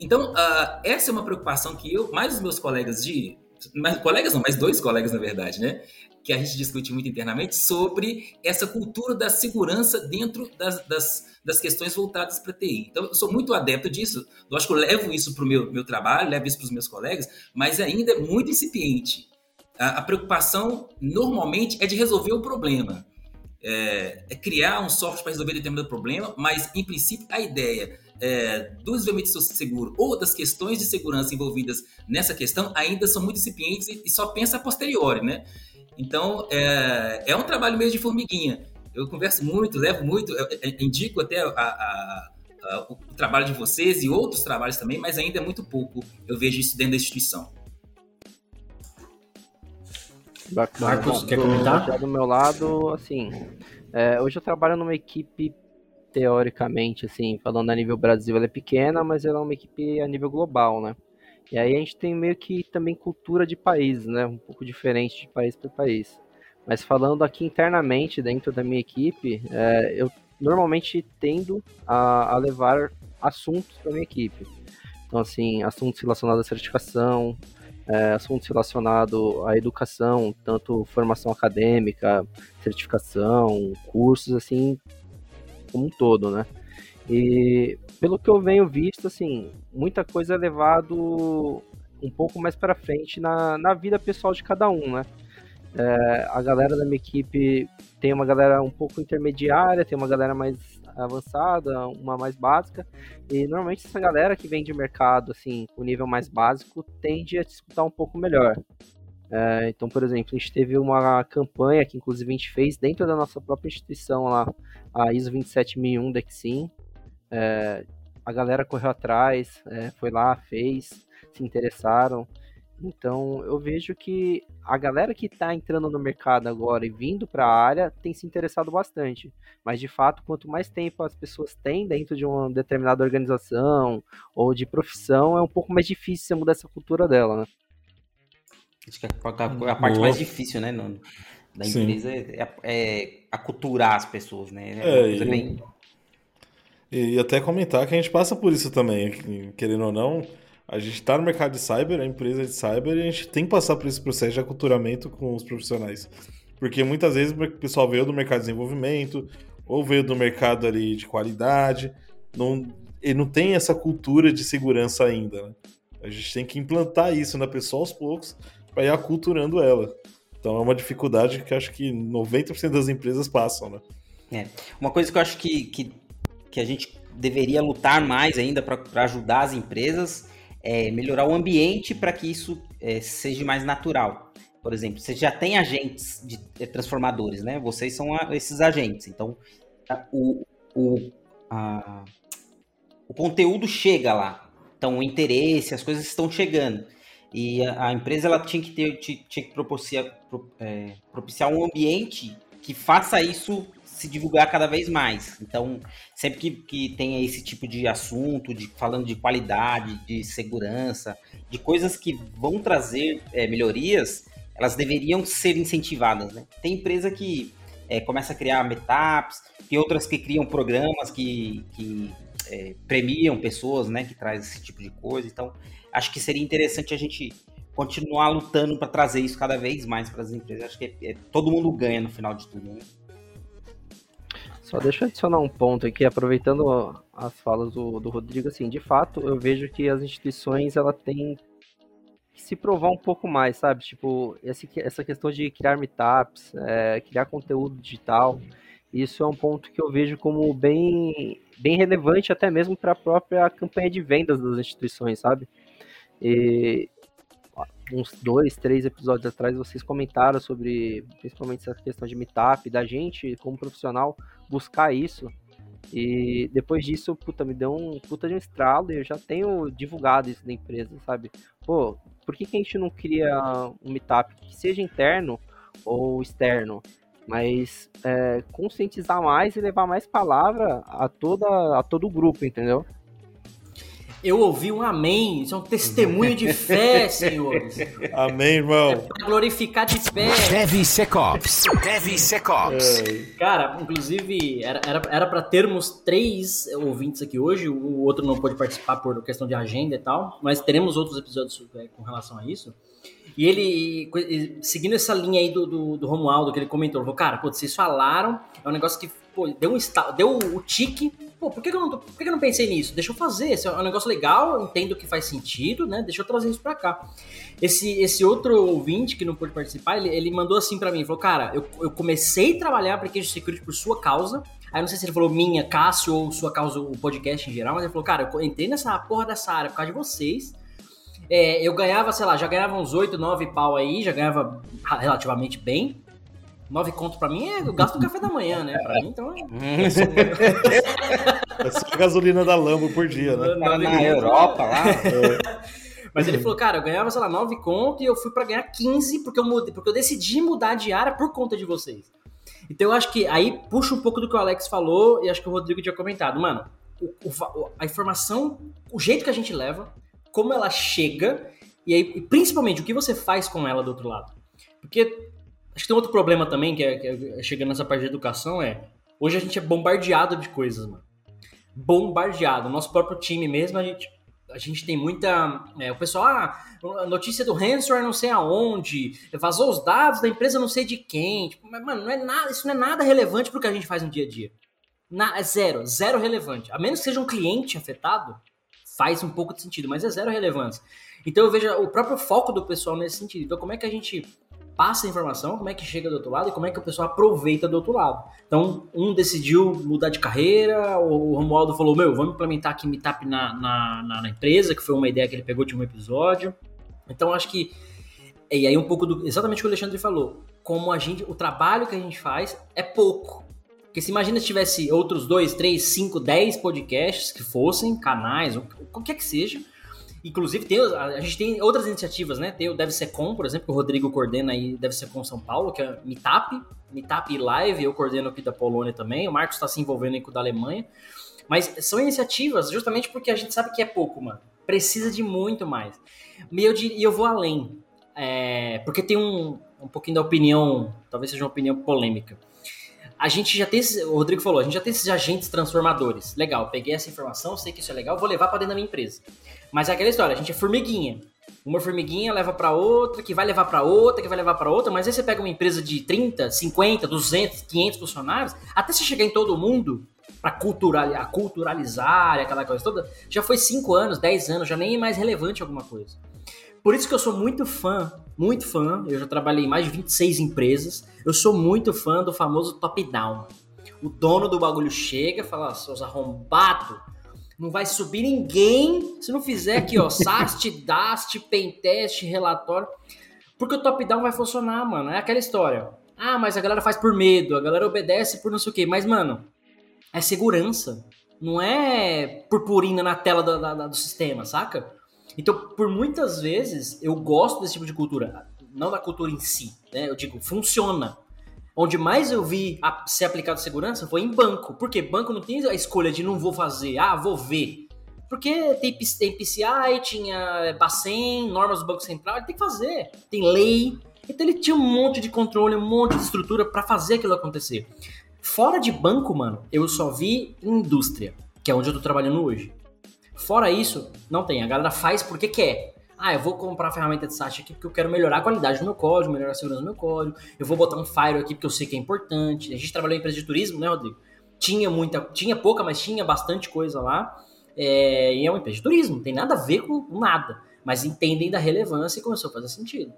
Então, ah, essa é uma preocupação que eu, mais os meus colegas de. Mais, colegas não, mais dois colegas, na verdade, né? Que a gente discute muito internamente sobre essa cultura da segurança dentro das, das, das questões voltadas para TI. Então, eu sou muito adepto disso. Lógico, eu levo isso para o meu, meu trabalho, levo isso para os meus colegas, mas ainda é muito incipiente. A, a preocupação, normalmente, é de resolver o problema. É, é criar um software para resolver determinado problema, mas, em princípio, a ideia é, do desenvolvimento de seguro ou das questões de segurança envolvidas nessa questão ainda são muito incipientes e, e só pensa a posteriori, né? Então, é, é um trabalho meio de formiguinha. Eu converso muito, levo muito, eu, eu indico até a, a, a, o trabalho de vocês e outros trabalhos também, mas ainda é muito pouco. Eu vejo isso dentro da instituição. Bacana. Marcos, quer comentar? Do meu lado, assim, é, hoje eu trabalho numa equipe teoricamente, assim, falando a nível Brasil, ela é pequena, mas ela é uma equipe a nível global, né? E aí a gente tem meio que também cultura de país, né? Um pouco diferente de país para país. Mas falando aqui internamente, dentro da minha equipe, é, eu normalmente tendo a, a levar assuntos para minha equipe. Então, assim, assuntos relacionados à certificação, é, assuntos relacionados à educação, tanto formação acadêmica, certificação, cursos, assim, como um todo, né? E pelo que eu venho visto, assim, muita coisa é levado um pouco mais para frente na, na vida pessoal de cada um, né? É, a galera da minha equipe tem uma galera um pouco intermediária, tem uma galera mais avançada, uma mais básica, e normalmente essa galera que vem de mercado, assim, o nível mais básico, tende a disputar um pouco melhor. É, então, por exemplo, a gente teve uma campanha que inclusive a gente fez dentro da nossa própria instituição lá, a ISO 27001 da. É, a galera correu atrás, é, foi lá, fez, se interessaram. Então, eu vejo que a galera que está entrando no mercado agora e vindo para a área tem se interessado bastante. Mas, de fato, quanto mais tempo as pessoas têm dentro de uma determinada organização ou de profissão, é um pouco mais difícil você mudar essa cultura dela, né? Acho que a, a, a parte Boa. mais difícil, né, no, da empresa é, é, aculturar as pessoas, né? É, é e, bem... e, até comentar que a gente passa por isso também, querendo ou não, a gente está no mercado de cyber, a empresa de cyber, e a gente tem que passar por esse processo de aculturamento com os profissionais. Porque muitas vezes o pessoal veio do mercado de desenvolvimento, ou veio do mercado ali de qualidade, não, e não tem essa cultura de segurança ainda, né? A gente tem que implantar isso na pessoa aos poucos para ir aculturando ela. Então é uma dificuldade que acho que 90% das empresas passam, né? É. Uma coisa que eu acho que, que, que a gente deveria lutar mais ainda para ajudar as empresas é melhorar o ambiente para que isso é, seja mais natural. Por exemplo, você já tem agentes de é, transformadores, né? Vocês são a, esses agentes. Então, a, o, o, a, o conteúdo chega lá. Então, o interesse, as coisas estão chegando. E a, empresa ela tinha que ter tinha que propiciar, pro, é, propiciar um ambiente que faça isso se divulgar cada vez mais. Então, sempre que, que tenha esse tipo de assunto, de falando de qualidade, de segurança, de coisas que vão trazer é, melhorias, elas deveriam ser incentivadas. Né? Tem empresa que é, começa a criar meetups, tem outras que criam programas que, que é, premiam pessoas, né, que traz esse tipo de coisa. Então, acho que seria interessante a gente continuar lutando para trazer isso cada vez mais para as empresas. Acho que é, é, todo mundo ganha no final de tudo. Né? Só deixa eu adicionar um ponto aqui, aproveitando as falas do, do Rodrigo, assim, de fato, eu vejo que as instituições, ela tem que se provar um pouco mais, sabe? Tipo, esse, essa questão de criar meetups, é, criar conteúdo digital, isso é um ponto que eu vejo como bem, bem relevante até mesmo para a própria campanha de vendas das instituições, sabe? E uns dois, três episódios atrás vocês comentaram sobre principalmente essa questão de meetup, da gente como profissional buscar isso. E depois disso, puta, me deu um puta de um estralo e eu já tenho divulgado isso da empresa, sabe? Pô, por que, que a gente não cria um meetup que seja interno ou externo? mas é, conscientizar mais e levar mais palavra a, toda, a todo o grupo, entendeu? Eu ouvi um amém. Isso é um testemunho de fé, senhores. Amém, irmão. É pra glorificar de pé. DevSecOps. DevSecOps. É. Cara, inclusive, era, era, era pra termos três ouvintes aqui hoje. O outro não pôde participar por questão de agenda e tal. Mas teremos outros episódios é, com relação a isso. E ele, seguindo essa linha aí do, do, do Romualdo, que ele comentou, falou, cara, pô, vocês falaram, é um negócio que pô, deu um deu o tique. Pô, por que, que eu não, por que, que eu não pensei nisso? Deixa eu fazer, esse é um negócio legal, entendo que faz sentido, né? Deixa eu trazer isso pra cá. Esse, esse outro ouvinte que não pôde participar, ele, ele mandou assim para mim, falou, cara, eu, eu comecei a trabalhar application security por sua causa, Aí não sei se ele falou minha, Cássio, ou sua causa, o podcast em geral, mas ele falou, cara, eu entrei nessa porra dessa área por causa de vocês. É, eu ganhava, sei lá, já ganhava uns 8, 9 pau aí, já ganhava relativamente bem. 9 conto pra mim é o gasto do café da manhã, né? Pra mim, então. É, é só a gasolina da Lambo por dia, né? Na, na Europa lá. É. Mas ele falou, cara, eu ganhava, sei lá, 9 conto e eu fui pra ganhar 15 porque eu, mudei, porque eu decidi mudar de área por conta de vocês. Então eu acho que aí puxa um pouco do que o Alex falou e acho que o Rodrigo tinha comentado. Mano, o, o, a informação, o jeito que a gente leva, como ela chega e, aí, e principalmente o que você faz com ela do outro lado. Porque acho que tem outro problema também, que é, que é chegando nessa parte de educação, é hoje a gente é bombardeado de coisas, mano. Bombardeado. Nosso próprio time mesmo, a gente a gente tem muita. É, o pessoal, ah, notícia do ransomware não sei aonde, vazou os dados da empresa não sei de quem. Tipo, mas, mano, não é nada, isso não é nada relevante pro que a gente faz no dia a dia. Na, é zero, zero relevante. A menos que seja um cliente afetado, faz um pouco de sentido, mas é zero relevância. Então eu vejo o próprio foco do pessoal nesse sentido. Então, como é que a gente passa a informação, como é que chega do outro lado e como é que o pessoal aproveita do outro lado. Então, um decidiu mudar de carreira, o Romualdo falou, meu, vamos implementar aqui Meetup na, na, na, na empresa, que foi uma ideia que ele pegou de um episódio. Então, acho que, e aí um pouco do, exatamente o que o Alexandre falou, como a gente, o trabalho que a gente faz é pouco. Porque se imagina se tivesse outros dois, três, cinco, dez podcasts que fossem, canais, qualquer que seja, Inclusive, tem, a gente tem outras iniciativas, né? Tem o Deve Ser Com, por exemplo, que o Rodrigo coordena aí, Deve Ser Com São Paulo, que é Meetup, Meetup Live, eu coordeno aqui da Polônia também, o Marcos está se envolvendo aí com o da Alemanha. Mas são iniciativas justamente porque a gente sabe que é pouco, mano. Precisa de muito mais. E eu, eu vou além. É, porque tem um, um pouquinho da opinião, talvez seja uma opinião polêmica a gente já tem o Rodrigo falou, a gente já tem esses agentes transformadores. Legal, peguei essa informação, sei que isso é legal, vou levar para dentro da minha empresa. Mas é aquela história, a gente é formiguinha. Uma formiguinha leva para outra, que vai levar para outra, que vai levar para outra, mas aí você pega uma empresa de 30, 50, 200, 500 funcionários, até se chegar em todo mundo para cultural, culturalizar aquela coisa toda, já foi 5 anos, 10 anos, já nem é mais relevante alguma coisa. Por isso que eu sou muito fã, muito fã, eu já trabalhei em mais de 26 empresas, eu sou muito fã do famoso top-down. O dono do bagulho chega e fala, seus arrombados, não vai subir ninguém se não fizer aqui, ó, SAST, DAST, Pentest, relatório. Porque o top-down vai funcionar, mano. É aquela história. Ah, mas a galera faz por medo, a galera obedece por não sei o quê. Mas, mano, é segurança. Não é purpurina na tela do, do, do sistema, saca? Então, por muitas vezes, eu gosto desse tipo de cultura. Não da cultura em si, né? Eu digo, funciona. Onde mais eu vi a, ser aplicado segurança foi em banco. Porque banco não tem a escolha de não vou fazer, ah, vou ver. Porque tem, tem PCI, tinha Bacen, normas do Banco Central, ele tem que fazer. Tem lei. Então ele tinha um monte de controle, um monte de estrutura para fazer aquilo acontecer. Fora de banco, mano, eu só vi indústria, que é onde eu tô trabalhando hoje. Fora isso, não tem. A galera faz porque quer. Ah, eu vou comprar a ferramenta de SAT aqui porque eu quero melhorar a qualidade do meu código, melhorar a segurança do meu código. Eu vou botar um Fire aqui porque eu sei que é importante. A gente trabalhou em empresa de turismo, né, Rodrigo? Tinha muita, tinha pouca, mas tinha bastante coisa lá. É, e é uma empresa de turismo, não tem nada a ver com nada. Mas entendem da relevância e começou a fazer sentido.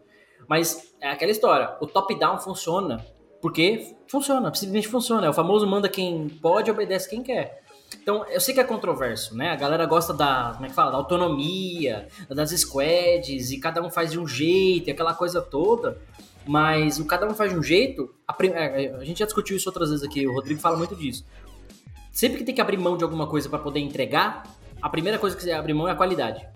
Mas é aquela história, o top-down funciona porque funciona, simplesmente funciona. É o famoso manda quem pode, obedece quem quer. Então, eu sei que é controverso, né? A galera gosta da, como é que fala, da autonomia, das squads, e cada um faz de um jeito, e aquela coisa toda. Mas o cada um faz de um jeito, a, é, é, a, gente já discutiu isso outras vezes aqui, o Rodrigo fala muito disso. Sempre que tem que abrir mão de alguma coisa para poder entregar, a primeira coisa que você abre mão é a qualidade.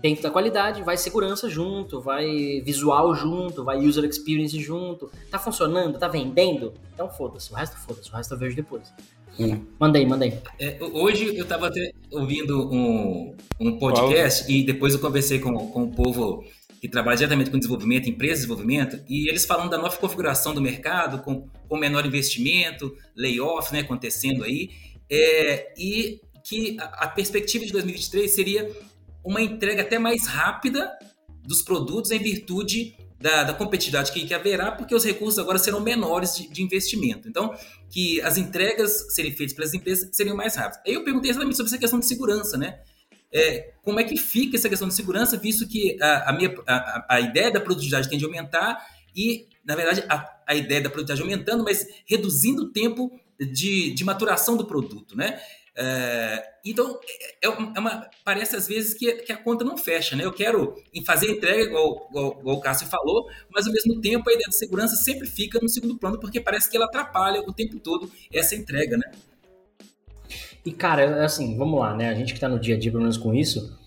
Dentro da qualidade, vai segurança junto, vai visual junto, vai user experience junto. Tá funcionando? Tá vendendo? Então foda-se, o resto foda-se, o resto eu vejo depois. Hum. Aí, manda aí. É, hoje eu estava ouvindo um, um podcast Qual? e depois eu conversei com, com o povo que trabalha diretamente com desenvolvimento, empresas de desenvolvimento, e eles falam da nova configuração do mercado, com, com menor investimento, layoff né, acontecendo aí, é, e que a, a perspectiva de 2023 seria uma entrega até mais rápida dos produtos em virtude da, da competitividade que, que, haverá, porque os recursos agora serão menores de, de, investimento. Então, que as entregas serem feitas pelas empresas seriam mais rápidas. Aí eu perguntei exatamente sobre essa questão de segurança, né? É, como é que fica essa questão de segurança, visto que a, a, minha, a, a ideia da produtividade tende a aumentar e, na verdade, a, a ideia da produtividade aumentando, mas reduzindo o tempo de, de maturação do produto, né? É, então, é, é, é uma, parece às vezes que, que, a conta não fecha, né? Eu quero fazer entrega, igual, igual, igual, o Cássio falou, mas ao mesmo tempo a ideia de segurança sempre fica no segundo plano, porque parece que ela atrapalha o tempo todo essa entrega, né? E, cara, assim, vamos lá, né? A gente que tá no dia a dia, pelo menos com isso,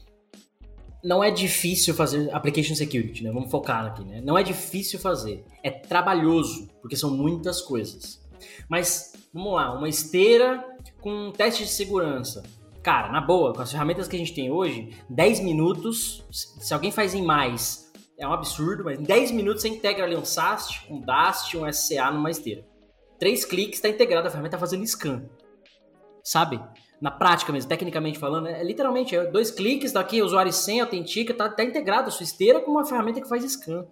não é difícil fazer application security, né? Vamos focar aqui, né? Não é difícil fazer. É trabalhoso, porque são muitas coisas. Mas, vamos lá, uma esteira com um teste de segurança. Cara, na boa, com as ferramentas que a gente tem hoje, 10 minutos, se alguém faz em mais, é um absurdo, mas em 10 minutos você integra ali um SAST, um DAST, um SCA numa esteira. Três cliques, está integrado, a ferramenta tá fazendo scan. Sabe? Na prática mesmo, tecnicamente falando, é literalmente é dois cliques daqui, usuário sem autentica, tá, tá integrado a sua esteira com uma ferramenta que faz scan.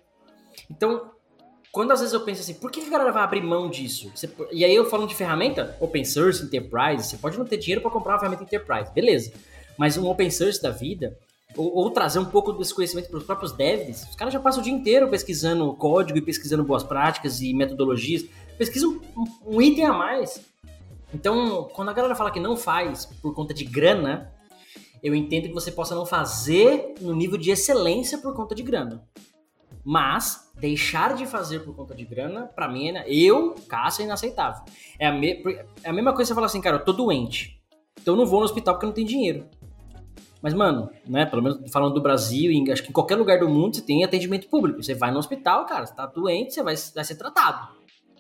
Então, quando às vezes eu penso assim, por que a galera vai abrir mão disso? Você, e aí eu falo de ferramenta, open source, enterprise, você pode não ter dinheiro para comprar uma ferramenta enterprise, beleza. Mas um open source da vida, ou, ou trazer um pouco desse conhecimento para os próprios devs, os caras já passam o dia inteiro pesquisando código e pesquisando boas práticas e metodologias, pesquisam um, um item a mais. Então, quando a galera fala que não faz por conta de grana, eu entendo que você possa não fazer no nível de excelência por conta de grana. Mas deixar de fazer por conta de grana, para mim, é, eu, Cássio, é inaceitável. É a, é a mesma coisa você falar assim, cara, eu tô doente. Então eu não vou no hospital porque não tem dinheiro. Mas, mano, né, pelo menos falando do Brasil, em, acho que em qualquer lugar do mundo você tem atendimento público. Você vai no hospital, cara, você tá doente, você vai, vai ser tratado.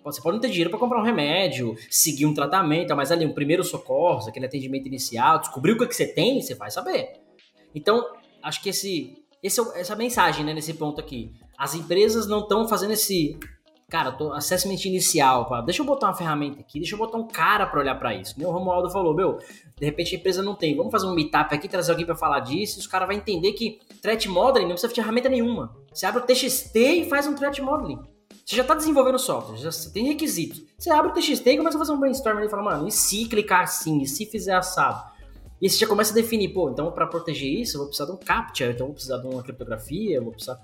Você pode não ter dinheiro para comprar um remédio, seguir um tratamento, mas ali um primeiro socorro, aquele atendimento inicial, descobrir o que, que você tem, você vai saber. Então, acho que esse, esse, é essa mensagem, né, nesse ponto aqui. As empresas não estão fazendo esse, cara, tô, assessment inicial, pá. deixa eu botar uma ferramenta aqui, deixa eu botar um cara para olhar para isso. Meu Romualdo falou, meu, de repente a empresa não tem, vamos fazer um meetup aqui, trazer alguém para falar disso, e os caras vão entender que threat modeling não precisa de ferramenta nenhuma. Você abre o TXT e faz um threat modeling. Você já está desenvolvendo software, já tem requisitos. Você abre o TXT e começa a fazer um brainstorm ali e fala, mano, e se clicar assim, e se fizer assado? E você já começa a definir, pô, então para proteger isso, eu vou precisar de um captcha, então eu vou precisar de uma criptografia, eu vou precisar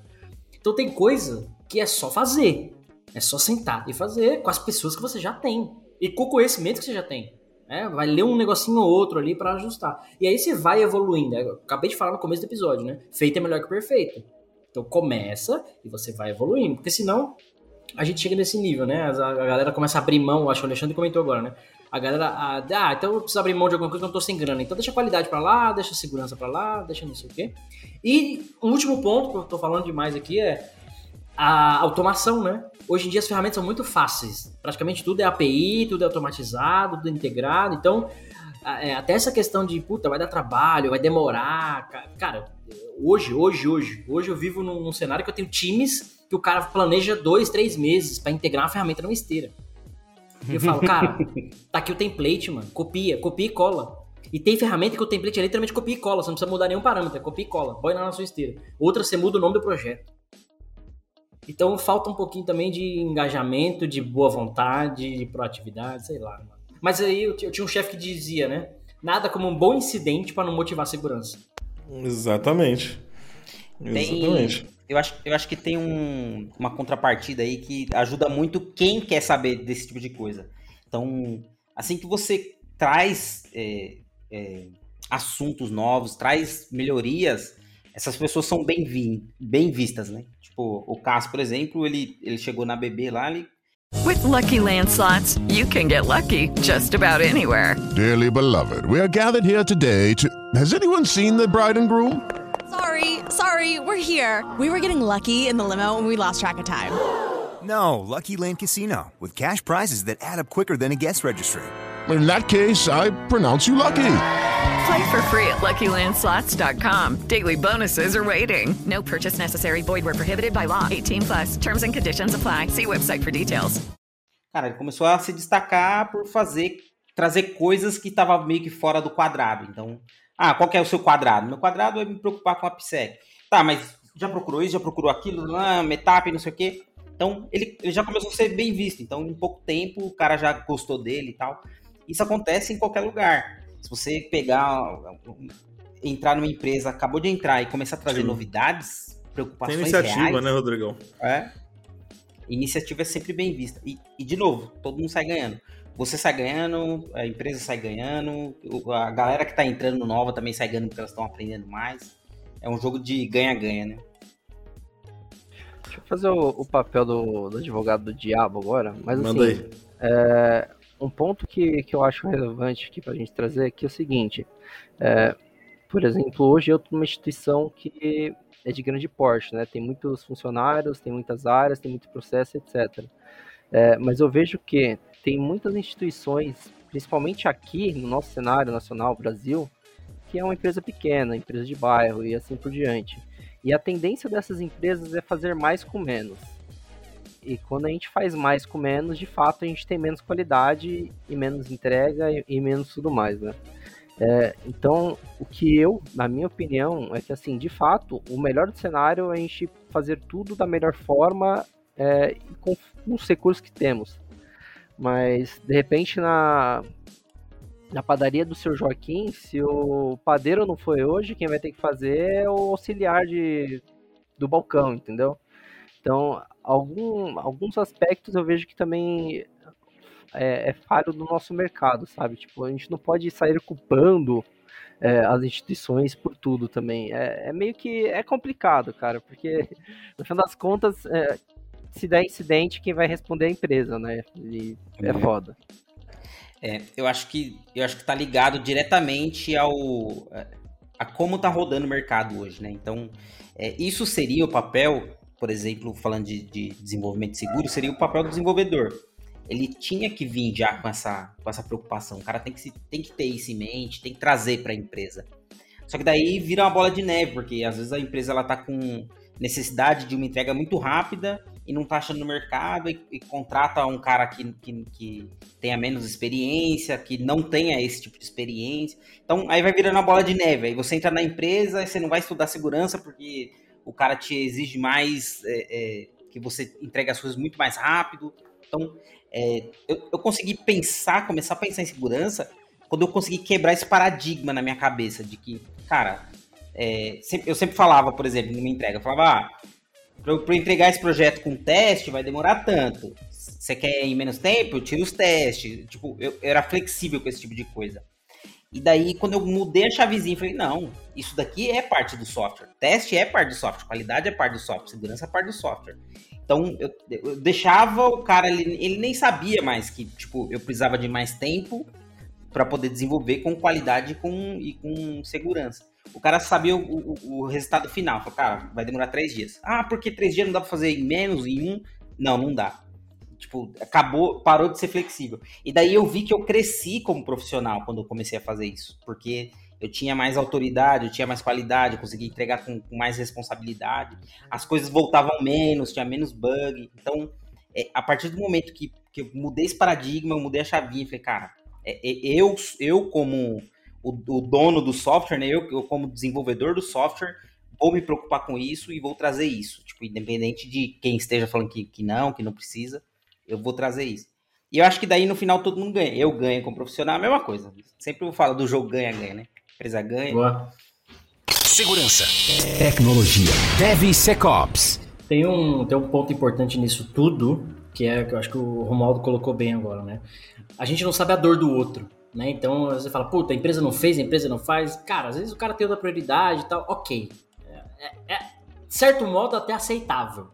então tem coisa que é só fazer. É só sentar e fazer com as pessoas que você já tem. E com o conhecimento que você já tem. É, vai ler um negocinho ou outro ali para ajustar. E aí você vai evoluindo. Eu acabei de falar no começo do episódio, né? Feito é melhor que perfeito. Então começa e você vai evoluindo. Porque senão a gente chega nesse nível, né? A, galera começa a abrir mão, acho que o Alexandre comentou agora, né? A galera, ah, então eu preciso abrir mão de alguma coisa que eu não tô sem grana. Então deixa a qualidade para lá, deixa a segurança para lá, deixa não sei o quê. E o último ponto que eu tô falando demais aqui é a automação, né? Hoje em dia as ferramentas são muito fáceis. Praticamente tudo é API, tudo é automatizado, tudo é integrado. Então, é, até essa questão de, puta, vai dar trabalho, vai demorar. Cara, hoje, hoje, hoje, hoje eu vivo num, num cenário que eu tenho times que o cara planeja dois, três meses para integrar uma ferramenta numa esteira. E eu falo, cara, tá aqui o template, mano. Copia, copia e cola. E tem ferramenta que o template é literalmente copia e cola. Você não precisa mudar nenhum parâmetro, é copia e cola. Põe lá na sua esteira. Outra, você muda o nome do projeto. Então falta um pouquinho também de engajamento, de boa vontade, de proatividade, sei lá. Mano. Mas aí eu, tinha um chefe que dizia, né? Nada como um bom incidente para não motivar a segurança. Exatamente. Exatamente. Tem, eu, acho, eu acho que tem um, uma contrapartida aí que ajuda muito quem quer saber desse tipo de coisa. Então, assim que você traz é, é, assuntos novos, traz melhorias, essas pessoas são bem, vi bem vistas, né? Tipo, o Cássio, por exemplo, ele, ele chegou na BB lá, ele With lucky landslots, you can get lucky just about anywhere. Dearly beloved, we are gathered here today to. Has anyone seen the bride and groom? Sorry, sorry, we're here. We were getting lucky in the limo and we lost track of time. No, Lucky Land Casino, with cash prizes that add up quicker than a guest registry. In that case, I pronounce you lucky. Play for free at LuckyLandSlots.com. Daily bonuses are waiting. No purchase necessary. Void were prohibited by law. 18 plus. Terms and conditions apply. See website for details. Cara, ele começou a se destacar por fazer, trazer coisas que estavam meio que fora do quadrado. Então, ah, qual que é o seu quadrado? Meu quadrado é me preocupar com a PSEC. Tá, mas já procurou isso, já procurou aquilo, ah, Metap, não sei o quê. Então, ele, ele já começou a ser bem visto. Então, em pouco tempo, o cara já gostou dele e tal. Isso acontece em qualquer lugar. Se você pegar, entrar numa empresa, acabou de entrar e começar a trazer Sim. novidades, preocupações Tem iniciativa, reais, né, Rodrigão? É. Iniciativa é sempre bem vista. E, e, de novo, todo mundo sai ganhando. Você sai ganhando, a empresa sai ganhando, a galera que tá entrando nova também sai ganhando porque elas estão aprendendo mais. É um jogo de ganha-ganha, né? Deixa eu fazer o, o papel do, do, advogado do diabo agora. Mas Manda assim, aí. É, um ponto que, que eu acho relevante aqui pra gente trazer aqui é o seguinte. É, por exemplo, hoje eu tô numa instituição que é de grande porte, né? Tem muitos funcionários, tem muitas áreas, tem muito processo, etc. É, mas eu vejo que tem muitas instituições, principalmente aqui no nosso cenário nacional, Brasil, que é uma empresa pequena, empresa de bairro e assim por diante. E a tendência dessas empresas é fazer mais com menos. E quando a gente faz mais com menos, de fato a gente tem menos qualidade e menos entrega e, e menos tudo mais, né? É, então, o que eu, na minha opinião, é que, assim, de fato, o melhor cenário é a gente fazer tudo da melhor forma é, com os recursos que temos. Mas, de repente, na, na padaria do seu Joaquim, se o padeiro não foi hoje, quem vai ter que fazer é o auxiliar de, do balcão, entendeu? Então, algum, alguns aspectos eu vejo que também é, é falho do nosso mercado, sabe? Tipo, a gente não pode sair culpando é, as instituições por tudo também. É, é, meio que é complicado, cara, porque no final das contas, é, se der incidente, quem vai responder é a empresa, né? E é uhum. foda. É, eu acho que eu acho que tá ligado diretamente ao a como tá rodando o mercado hoje, né? Então, é, isso seria o papel, por exemplo, falando de, de desenvolvimento seguro, seria o papel do desenvolvedor ele tinha que vir já com essa, com essa preocupação. O cara tem que, se, tem que ter isso em mente, tem que trazer para a empresa. Só que daí vira uma bola de neve, porque às vezes a empresa ela tá com necessidade de uma entrega muito rápida e não tá achando no mercado e, e contrata um cara que, que, que, tenha menos experiência, que não tenha esse tipo de experiência. Então aí vai virando uma bola de neve. Aí você entra na empresa e você não vai estudar segurança porque o cara te exige mais é, é, que você entregue as coisas muito mais rápido. Então é, eu, eu consegui pensar, começar a pensar em segurança quando eu consegui quebrar esse paradigma na minha cabeça de que, cara, é, eu sempre falava, por exemplo, numa entrega, eu falava, ah, para entregar esse projeto com teste vai demorar tanto. Você quer em menos tempo? Eu tiro os testes. Tipo, eu, eu era flexível com esse tipo de coisa. E daí, quando eu mudei a chavezinha, falei, não, isso daqui é parte do software. Teste é parte do software, qualidade é parte do software, segurança é parte do software. Então, eu, eu deixava o cara, ele, ele nem sabia mais que, tipo, eu precisava de mais tempo para poder desenvolver com qualidade com, e com segurança. O cara sabia o, o, o resultado final. Falou, cara, vai demorar três dias. Ah, porque três dias não dá para fazer em menos, em um? Não, não dá. Tipo, acabou, parou de ser flexível. E daí eu vi que eu cresci como profissional quando eu comecei a fazer isso. Porque eu tinha mais autoridade, eu tinha mais qualidade, eu conseguia entregar com, com mais responsabilidade, as coisas voltavam menos, tinha menos bug. Então, é, a partir do momento que, que eu mudei esse paradigma, eu mudei a chavinha, falei, cara, é, é, eu, eu como o, o, dono do software, né, eu, eu como desenvolvedor do software, vou me preocupar com isso e vou trazer isso. Tipo, independente de quem esteja falando que, que não, que não precisa, eu vou trazer isso. E eu acho que daí no final todo mundo ganha. Eu ganho como profissional, a mesma coisa. Sempre eu falo do jogo ganha-ganha, né? empresa ganha. Boa. Segurança. Tecnologia. DevSecOps. Tem um, tem um ponto importante nisso tudo, que é que eu acho que o Romualdo colocou bem agora, né? A gente não sabe a dor do outro. Né? Então você fala, puta, a empresa não fez, a empresa não faz. Cara, às vezes o cara tem outra prioridade e tal, ok. É, é, certo modo até aceitável.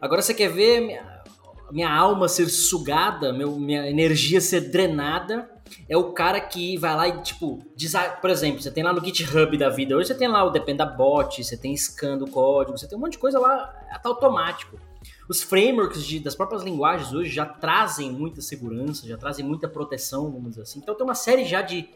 Agora você quer ver minha, minha alma ser sugada, meu, minha energia ser drenada é o cara que vai lá e, tipo, por exemplo, você tem lá no GitHub da vida, hoje você tem lá o Dependabot, você tem scan do código, você tem um monte de coisa lá, tá automático. Os frameworks de, das próprias linguagens hoje já trazem muita segurança, já trazem muita proteção, vamos dizer assim. Então tem uma série já de,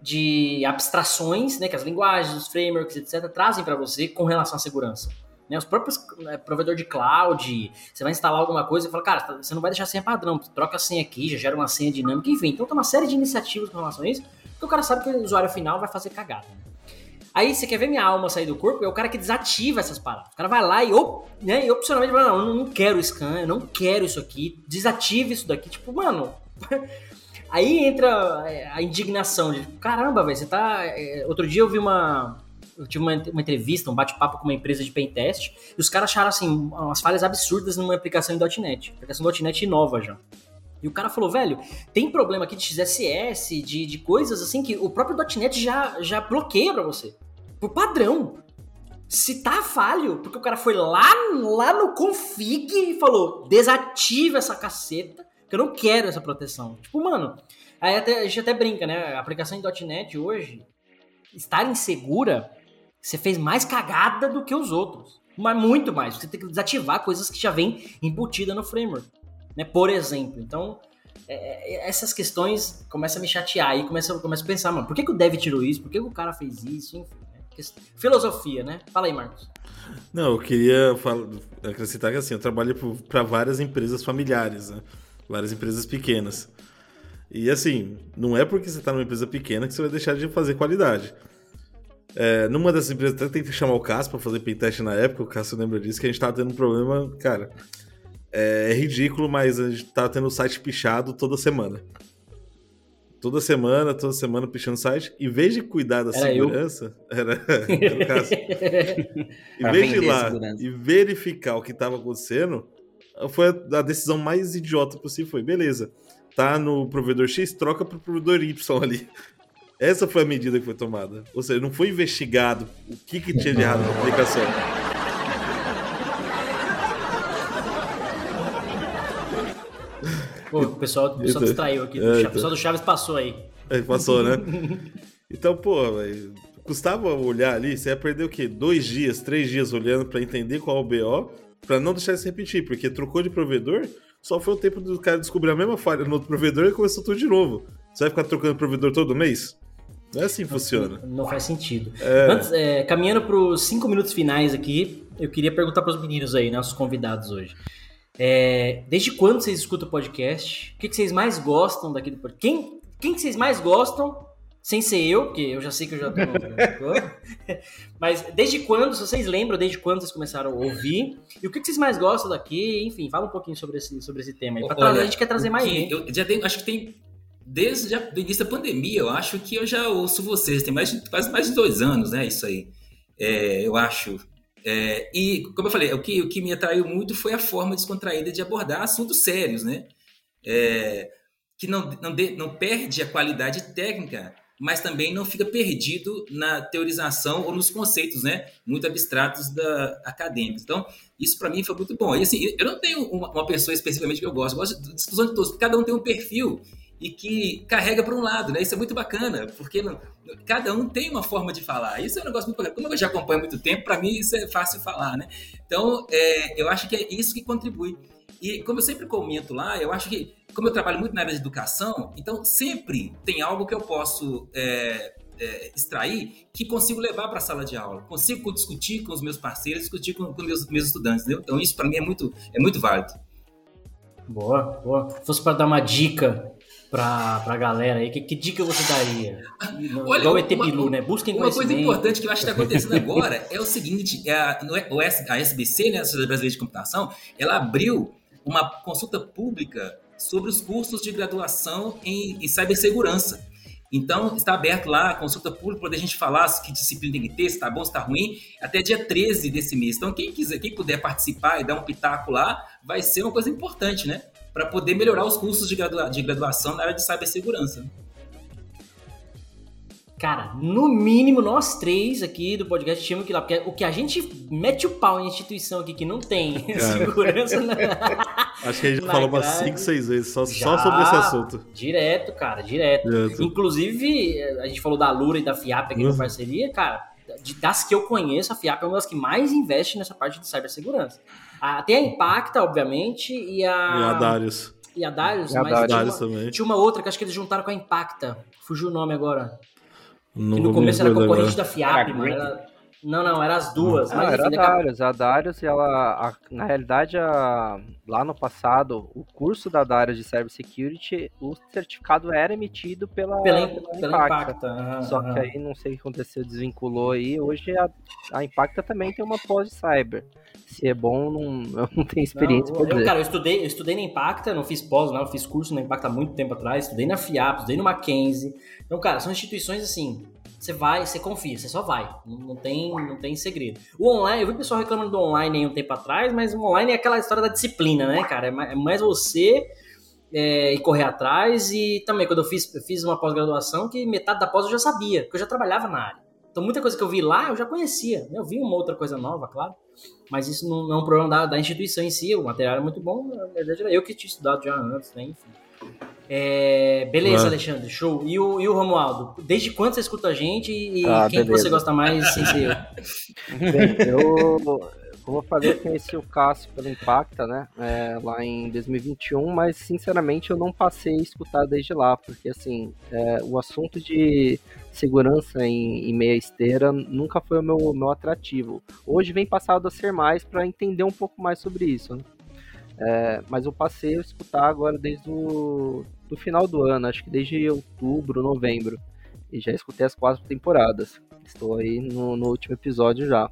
de abstrações, né, que as linguagens, os frameworks, etc., trazem para você com relação à segurança. Né, os próprios né, provedor de cloud, você vai instalar alguma coisa e fala, cara, você não vai deixar senha padrão, troca a senha aqui, já gera uma senha dinâmica, enfim. Então tem uma série de iniciativas com relação a isso, porque o cara sabe que o usuário final vai fazer cagada. Né? Aí você quer ver minha alma sair do corpo? É o cara que desativa essas paradas. O cara vai lá e, op, né, e opcionalmente fala, não, eu não quero scan, eu não quero isso aqui, desativa isso daqui. Tipo, mano. Aí entra a indignação de caramba, velho, você tá. é, Outro dia eu vi uma. Eu tive uma, uma entrevista, um bate-papo com uma empresa de pentest, e os caras acharam assim, umas falhas absurdas numa aplicação em .NET. A aplicação .NET nova já. E o cara falou, velho, tem problema aqui de XSS, de, de coisas assim que o próprio .NET já, já bloqueia pra você. Por padrão. Se tá falho, porque o cara foi lá, lá no config e falou, desativa essa caceta, que eu não quero essa proteção. Tipo, mano, aí até, a gente até brinca, né? A aplicação em .NET hoje, estar insegura, você fez mais cagada do que os outros. Mas muito mais. Você tem que desativar coisas que já vem embutida no framework. Né? Por exemplo. Então, é, é, essas questões começam a me chatear. Aí começa, começa a pensar, mano, por que, que o dev tirou isso? Por que, que o cara fez isso? Enfim. né? Filosofia, né? Fala aí, Marcos. Não, eu queria acrescentar que assim, eu trabalho para várias empresas familiares, né? Várias empresas pequenas. E assim, não é porque você está numa empresa pequena que você vai deixar de fazer qualidade. É, numa dessas empresas, até tentei chamar o Cássio para fazer pentest na época, o Cássio lembra disso, que a gente tava tendo um problema, cara. É, é ridículo, mas a gente tava tendo o site pichado toda semana. Toda semana, toda semana pichando o site. Em vez de cuidar da Era eu. segurança, era, era o Cássio. Em vez de ir lá e verificar o que estava acontecendo, foi a a decisão mais idiota possível. Foi, beleza, tá no provedor X, troca pro provedor Y ali. Essa foi a medida que foi tomada. Ou seja, não foi investigado o que, que tinha de errado na aplicação. Pô, o pessoal, o pessoal Então- distraiu aqui. É, O então. pessoal do Chaves passou aí. Aí passou, né? Então, pô, custava olhar ali, você ia perder o quê? Dois dias, três dias olhando pra entender qual é o BO, pra não deixar isso repetir, porque trocou de provedor, só foi o tempo do cara descobrir a mesma falha no outro provedor e começou tudo de novo. Você vai ficar trocando provedor todo mês? Não é assim que funciona. Não faz sentido. É. Antes, é, caminhando para os cinco minutos finais aqui, eu queria perguntar para os meninos aí, nossos convidados hoje. É, desde quando vocês escutam o podcast? O que, que vocês mais gostam daqui do podcast? Quem, quem que vocês mais gostam? Sem ser eu, porque eu já sei que eu já tô. Mas desde quando, se vocês lembram, desde quando vocês começaram a ouvir? E o que, que vocês mais gostam daqui? Enfim, fala um pouquinho sobre esse, sobre esse tema aí. Olha, trazer- a gente quer trazer o mais que. Eu já tenho, acho que tem. Desde do início da pandemia, eu acho que eu já ouço vocês. Tem mais, de- quase mais de dois anos, né? Isso aí. É, eu acho. É, e, como eu falei, o que, o que me atraiu muito foi a forma descontraída de abordar assuntos sérios, né? É, que não, não, de- não perde a qualidade técnica, mas também não fica perdido na teorização ou nos conceitos, né? Muito abstratos da acadêmicos. Então, isso para mim foi muito bom. E assim, eu não tenho uma, uma pessoa especificamente que eu gosto, eu gosto de discussão de todos, cada um tem um perfil e que carrega para um lado, né? Isso é muito bacana, porque não- cada um tem uma forma de falar. Isso é um negócio muito bacana. Como eu já acompanho muito tempo, para mim isso é fácil falar, né? Então, é, eu acho que é isso que contribui. E como eu sempre comento lá, eu acho que, como eu trabalho muito na área de educação, então sempre tem algo que eu posso é, é, extrair que consigo levar para a sala de aula. Consigo discutir com os meus parceiros, discutir com, com meus, meus estudantes, entendeu? Então isso para mim é muito, é muito válido. Boa, boa. Se fosse para dar uma dica pra, pra galera aí, que, que dica você daria? Olha, Igual o ET uma- Bilu, né? Busquem Uma coisa importante que eu acho que está acontecendo agora é o seguinte: é a, S- a SBC, né, a Sociedade Brasileira de Computação, ela abriu uma consulta pública sobre os cursos de graduação em, em cibersegurança. Então, está aberto lá a consulta pública para a gente falar que disciplina tem que ter, se está bom, se está ruim, até dia 13 desse mês. Então, quem quiser, quem puder participar e dar um pitaco lá, vai ser uma coisa importante, né? Para poder melhorar os cursos de, gradua- de graduação na área de cibersegurança. Cara, no mínimo nós três aqui do podcast tínhamos que ir lá, porque o que a gente mete o pau em instituição aqui que não tem Cara. segurança na... Acho que a gente já falou umas grade. 5, 6 vezes só, Já, só sobre esse assunto. Direto, cara, direto. Direto. Inclusive, a gente falou da Lura e da FIAP aqui Uhum. na parceria, cara. De- Das que eu conheço, a FIAP é uma das que mais investe nessa parte de cibersegurança. Ah, tem a Impacta, obviamente, e a. E a Darius. E a Darius, E a mas Darius. tinha, Darius uma, também. tinha uma outra que acho que eles juntaram com a Impacta. Fugiu o nome agora. Não que no me começo era concorrente agora. da FIAP. Green. Era- Não, não, eram as duas. Não, mas era a enfim, a- Darius. A Darius, ela, a- na realidade, a- lá no passado, o curso da Darius de Cybersecurity, o certificado era emitido pela, Pela- pela pela Impacta. Impacta, aham, Só aham. que aí, não sei o que aconteceu, desvinculou aí. Hoje a, a Impacta também tem uma pós de Cyber. Se é bom, não, eu não tenho experiência Não, eu, dizer. cara, eu estudei, eu estudei na Impacta, não fiz pós, não, eu fiz curso na Impacta há muito tempo atrás, estudei na FIAP, estudei no Mackenzie. Então, cara, são instituições assim, você vai, você confia, você só vai. Não, não tem, não tem segredo. O online, eu vi o pessoal reclamando do online aí um tempo atrás, mas o online é aquela história da disciplina, né, cara? É é mais você é, e correr atrás. E também, quando eu fiz, eu fiz uma pós-graduação, que metade da pós eu já sabia, porque eu já trabalhava na área. Então, muita coisa que eu vi lá, eu já conhecia. né? Eu vi uma outra coisa nova, claro. Mas isso não, não é um problema da, da instituição em si. O material é muito bom. Na verdade, era eu que tinha estudado já antes, né? Enfim. É, beleza. Alexandre, show. E o, e o Romualdo? Desde quando você escuta a gente e Ah, quem beleza. você gosta mais sem ser eu? Bem, eu, como eu falei, eu conheci o Cássio pelo Impacta, né? é, lá em 2021, mas sinceramente eu não passei a escutar desde lá, porque assim, é, o assunto de segurança em, em meia esteira nunca foi o meu, meu atrativo. Hoje vem passado a ser mais para entender um pouco mais sobre isso, né? É, mas eu passei a escutar agora desde o do final do ano, acho que desde outubro, novembro. E já escutei as quatro temporadas. Estou aí no, no último episódio já.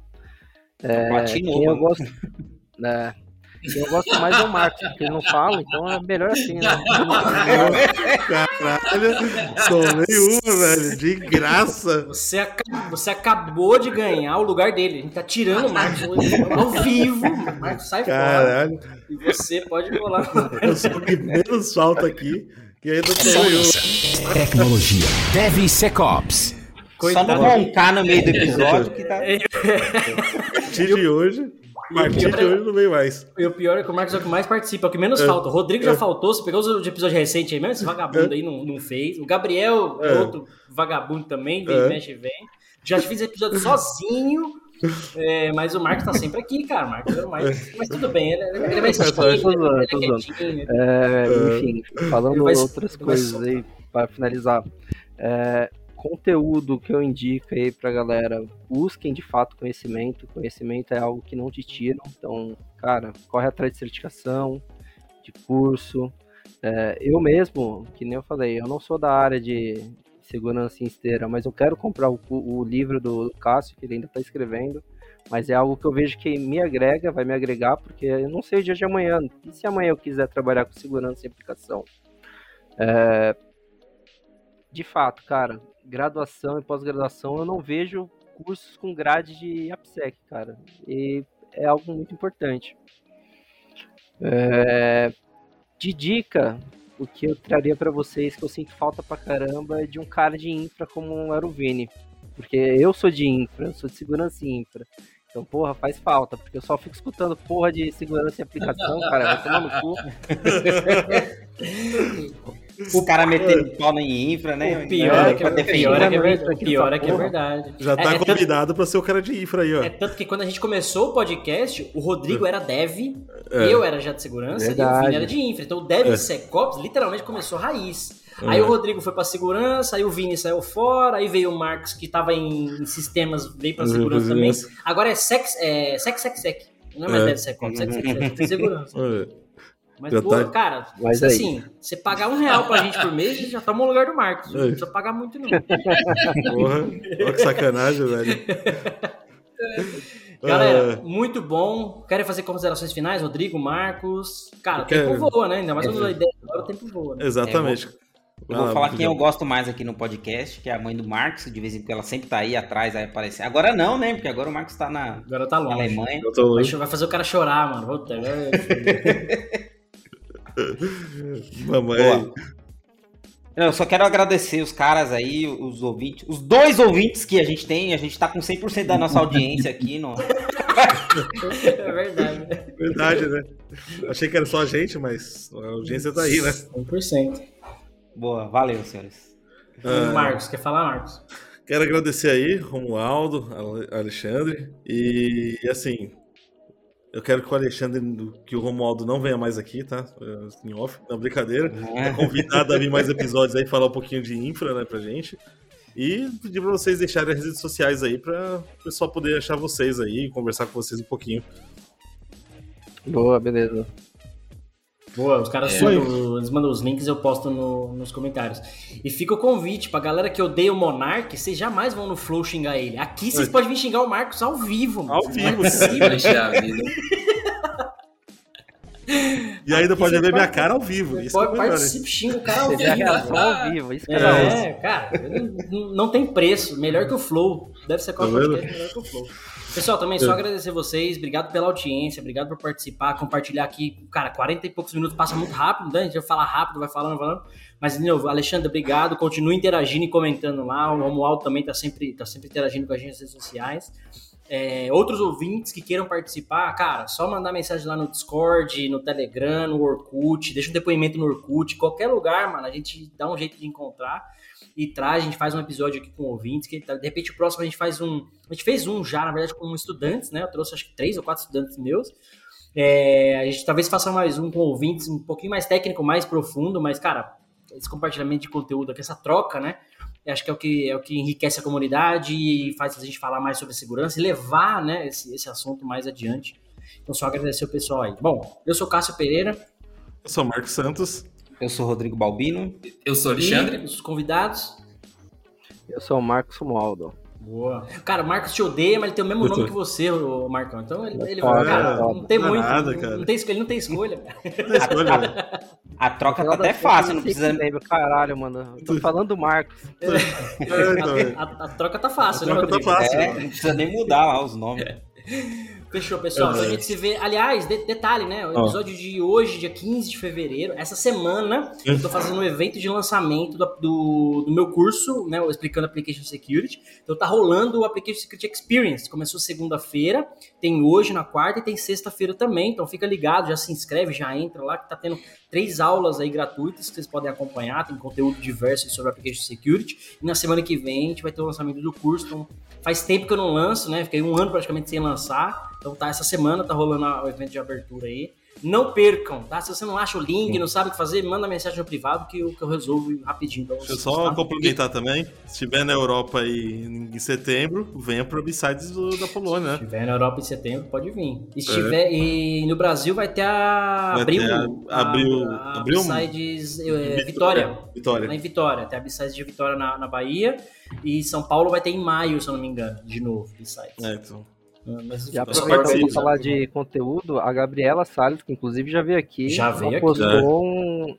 É, Platinou, quem eu mano. gosto. né, quem eu gosto mais é o Marcos, porque ele não fala, então é melhor assim, né? Caralho, tomei uma, velho, de graça. Você, aca- você acabou de ganhar o lugar dele. A gente tá tirando o Marcos hoje, ao vivo. O Marcos sai Caralho. fora. E você pode rolar. Eu sou o que menos falta aqui. E ainda tomei uma. Tecnologia. DevSecOps. Só não roncar no meio do episódio que tá. De hoje. Partir de hoje não vem mais. E o pior é que o Marcos é o que mais participa, é o que menos É. falta. O Rodrigo É. já faltou, você pegou os de episódio recente aí mesmo, esse vagabundo aí não, não fez. O Gabriel é É. outro vagabundo também, vem, É. mexe e vem. Já fiz episódio sozinho, é, mas o Marcos tá sempre aqui, cara. O Marcos é o mais. Mas tudo bem, ele, ele é mais ele é zoando. quietinho. É, É. enfim, falando vai- outras coisas aí para finalizar. É, conteúdo que eu indico aí pra galera, busquem de fato conhecimento. Conhecimento é algo que não te tiram. Então, cara, corre atrás de certificação, de curso. É, eu mesmo, que nem eu falei, eu não sou da área de segurança em esteira, mas eu quero comprar o, o livro do Cássio, que ele ainda está escrevendo. Mas é algo que eu vejo que me agrega, vai me agregar, porque eu não sei o dia de amanhã. E se amanhã eu quiser trabalhar com segurança e aplicação? É, de fato, cara, graduação e pós-graduação, eu não vejo cursos com grade de AppSec, cara. E é algo muito importante. É, de dica, o que eu traria pra vocês que eu sinto falta pra caramba é de um cara de infra como era o Vini. Porque eu sou de infra, eu sou de segurança e infra. Então, porra, faz falta, porque eu só fico escutando porra de segurança e aplicação, cara, vai tomar no cu. O cara metendo pau em infra, né? O pior é que, Pra o pior é, que é, Infra verdade, o aqui pior é que é verdade. Já tá é, é tanto- convidado pra ser o cara de infra aí, ó. É tanto que quando a gente começou o podcast, o Rodrigo era dev, É. eu era já de segurança e o Verdade. Vini era de infra. Então o dev É. SecOps literalmente começou raiz. É. Aí o Rodrigo foi pra segurança, aí o Vini saiu fora, aí veio o Marcos que tava em, em sistemas, veio pra segurança também. Agora é sex, é sec, sec, sec. Não é mais É. dev SecOps, sec, sec, sec, tem segurança. É. Mas, Já pô, tá- cara, Mas aí. assim, você pagar um real pra gente por mês, já toma o lugar do Marcos. Não É. precisa pagar muito, não. Porra, olha que sacanagem, velho. Galera, Ah, muito bom. Querem fazer considerações finais, Rodrigo, Marcos? Cara, o quero. tempo voa, né? Ainda mais quando É. a ideia agora o tempo voa. Né? exatamente. Eu vou falar quem eu gosto mais aqui no podcast, que é a mãe do Marcos, de vez em quando ela sempre tá aí atrás, aí aparece. Agora não, né? Porque agora o Marcos tá na, Agora tá na longe. Alemanha. Eu tô Vai, fazer o cara chorar, mano. Puta, vai- Mamãe. Boa. Eu só quero agradecer os caras aí, os ouvintes, os dois ouvintes que a gente tem, a gente tá com 100% da nossa audiência aqui no... é verdade. Verdade, né? Achei que era só a gente, mas a audiência tá aí, né? 100%. Boa, valeu, senhores. Ah, Marcos, quer falar, Marcos? Quero agradecer aí, Romualdo, Ale- Alexandre. E assim, eu quero que o Alexandre, que o Romualdo não venha mais aqui, tá? É, Em off, não, brincadeira. É convidado a vir mais episódios aí falar um pouquinho de infra, né, pra gente. E pedir pra vocês deixarem as redes sociais aí pra o pessoal poder achar vocês aí, conversar com vocês um pouquinho. Boa, beleza. Boa, os caras É. eles mandam os links eu posto no- nos comentários. E fica o convite pra galera que odeia o Monark, vocês jamais vão no Flow xingar ele. Aqui vocês É. podem vir xingar o Marcos ao vivo. mano. Ao vivo, é vida. E ainda pode ver minha pode- cara ao vivo. Isso Pode é o melhor, participar, hein? xinga o cara ao vivo. reação ao vivo, isso é É, cara, não, não tem preço. Melhor que o Flow. Deve ser qual Tá podcast melhor que o Flow. Pessoal, também só É. agradecer vocês. Obrigado pela audiência, obrigado por participar, compartilhar aqui. Cara, 40 e poucos minutos passa muito rápido, né? A gente vai falar rápido, vai falando, falando. Mas, de novo, Alexandre, obrigado. Continue interagindo e comentando lá. O Romualdo também tá sempre, tá sempre interagindo com a gente nas redes sociais. É, outros ouvintes que queiram participar, cara, só mandar mensagem lá no Discord, no Telegram, no Orkut, deixa um depoimento no Orkut, qualquer lugar, mano, a gente dá um jeito de encontrar e traz, a gente faz um episódio aqui com ouvintes, que tá- de repente o próximo a gente faz um, a gente fez um já, na verdade, com estudantes, né, eu trouxe acho que três ou quatro estudantes meus, é, a gente talvez faça mais um com ouvintes, um pouquinho mais técnico, mais profundo, mas, cara, esse compartilhamento de conteúdo aqui, essa troca, né, acho que é o que, é o que enriquece a comunidade e faz a gente falar mais sobre segurança e levar né, esse, esse assunto mais adiante. Então, só agradecer o pessoal aí. Bom, eu sou Cássio Pereira. Eu sou Marcos Santos. Eu sou o Rodrigo Balbino. Eu sou o Alexandre. E os convidados. Eu sou o Marcos Romualdo. Boa. Cara, o Marcos te odeia, mas ele tem o mesmo nome que você, o Marcão. Então ele, ele cara, não tem Não é muito. nada, não- cara. Não tem, escolha- ele não tem escolha. Escolha. A troca tá até fácil, não eu precisa. lembro, Caralho, mano. Eu tô falando do Marcos. É, então, é. A, a- a troca tá fácil, A né, troca tá fácil. É, não precisa nem mudar lá os nomes. Fechou, pessoal. Então a gente se vê. Aliás, de- detalhe, né? O episódio de hoje, dia 15 de fevereiro, essa semana, eu tô fazendo um evento de lançamento do, do, do meu curso, né? Explicando Application Security. Então tá rolando o Application Security Experience. Começou segunda-feira, tem hoje na quarta e tem sexta-feira também. Então fica ligado, já se inscreve, já entra lá, que tá tendo três aulas aí gratuitas que vocês podem acompanhar. Tem conteúdo diverso sobre Application Security. E na semana que vem a gente vai ter o lançamento do curso. Então faz tempo que eu não lanço, né? Fiquei um ano praticamente sem lançar. Então tá, essa semana tá rolando o evento de abertura aí. Não percam, tá? Se você não acha o link, não sabe o que fazer, manda mensagem no privado que eu, que eu resolvo rapidinho pra Deixa eu só tá? complementar também. Se estiver na Europa aí em setembro, venha pro B-Sides do- da Polônia, Se né? estiver na Europa em setembro, pode vir. E, se tiver, e no Brasil vai ter a Vai Abril. ter a- Abril- a, a Abril- Besides, é, Vitória. Vitória. Vitória. Lá em Vitória. Tem a Besides de Vitória na, na Bahia. E São Paulo vai ter em maio, se eu não me engano, de novo, Besides. É, então. Mas, E aproveitando para falar de conteúdo, a Gabriela Salles, que inclusive já veio aqui, Já ela veio aqui. postou um,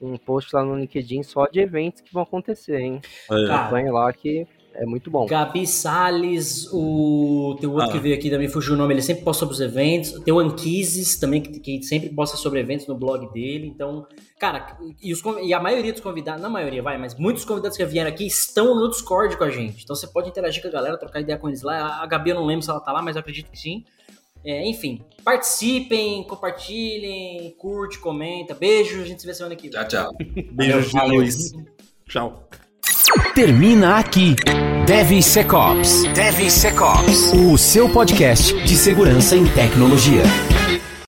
um post lá no LinkedIn só de eventos que vão acontecer, hein? Cara, Acompanha lá que é muito bom. Gabi Salles, o. Tem o outro Ah. que veio aqui também, fugiu o nome, ele sempre posta sobre os eventos. Tem o Anquises também, que, que sempre posta sobre eventos no blog dele. Então, cara, e, os, e a maioria dos convidados, não a maioria, vai, mas muitos convidados que vieram aqui estão no Discord com a gente. Então você pode interagir com a galera, trocar ideia com eles lá. A- Gabi eu não lembro se ela tá lá, mas eu acredito que sim. É, enfim, participem, compartilhem, curte, comenta. Beijo, a gente se vê semana que vem. Tchau, tchau. Beijo luz. Tchau. Termina aqui DevSecOps. DevSecOps. O seu podcast de segurança em tecnologia.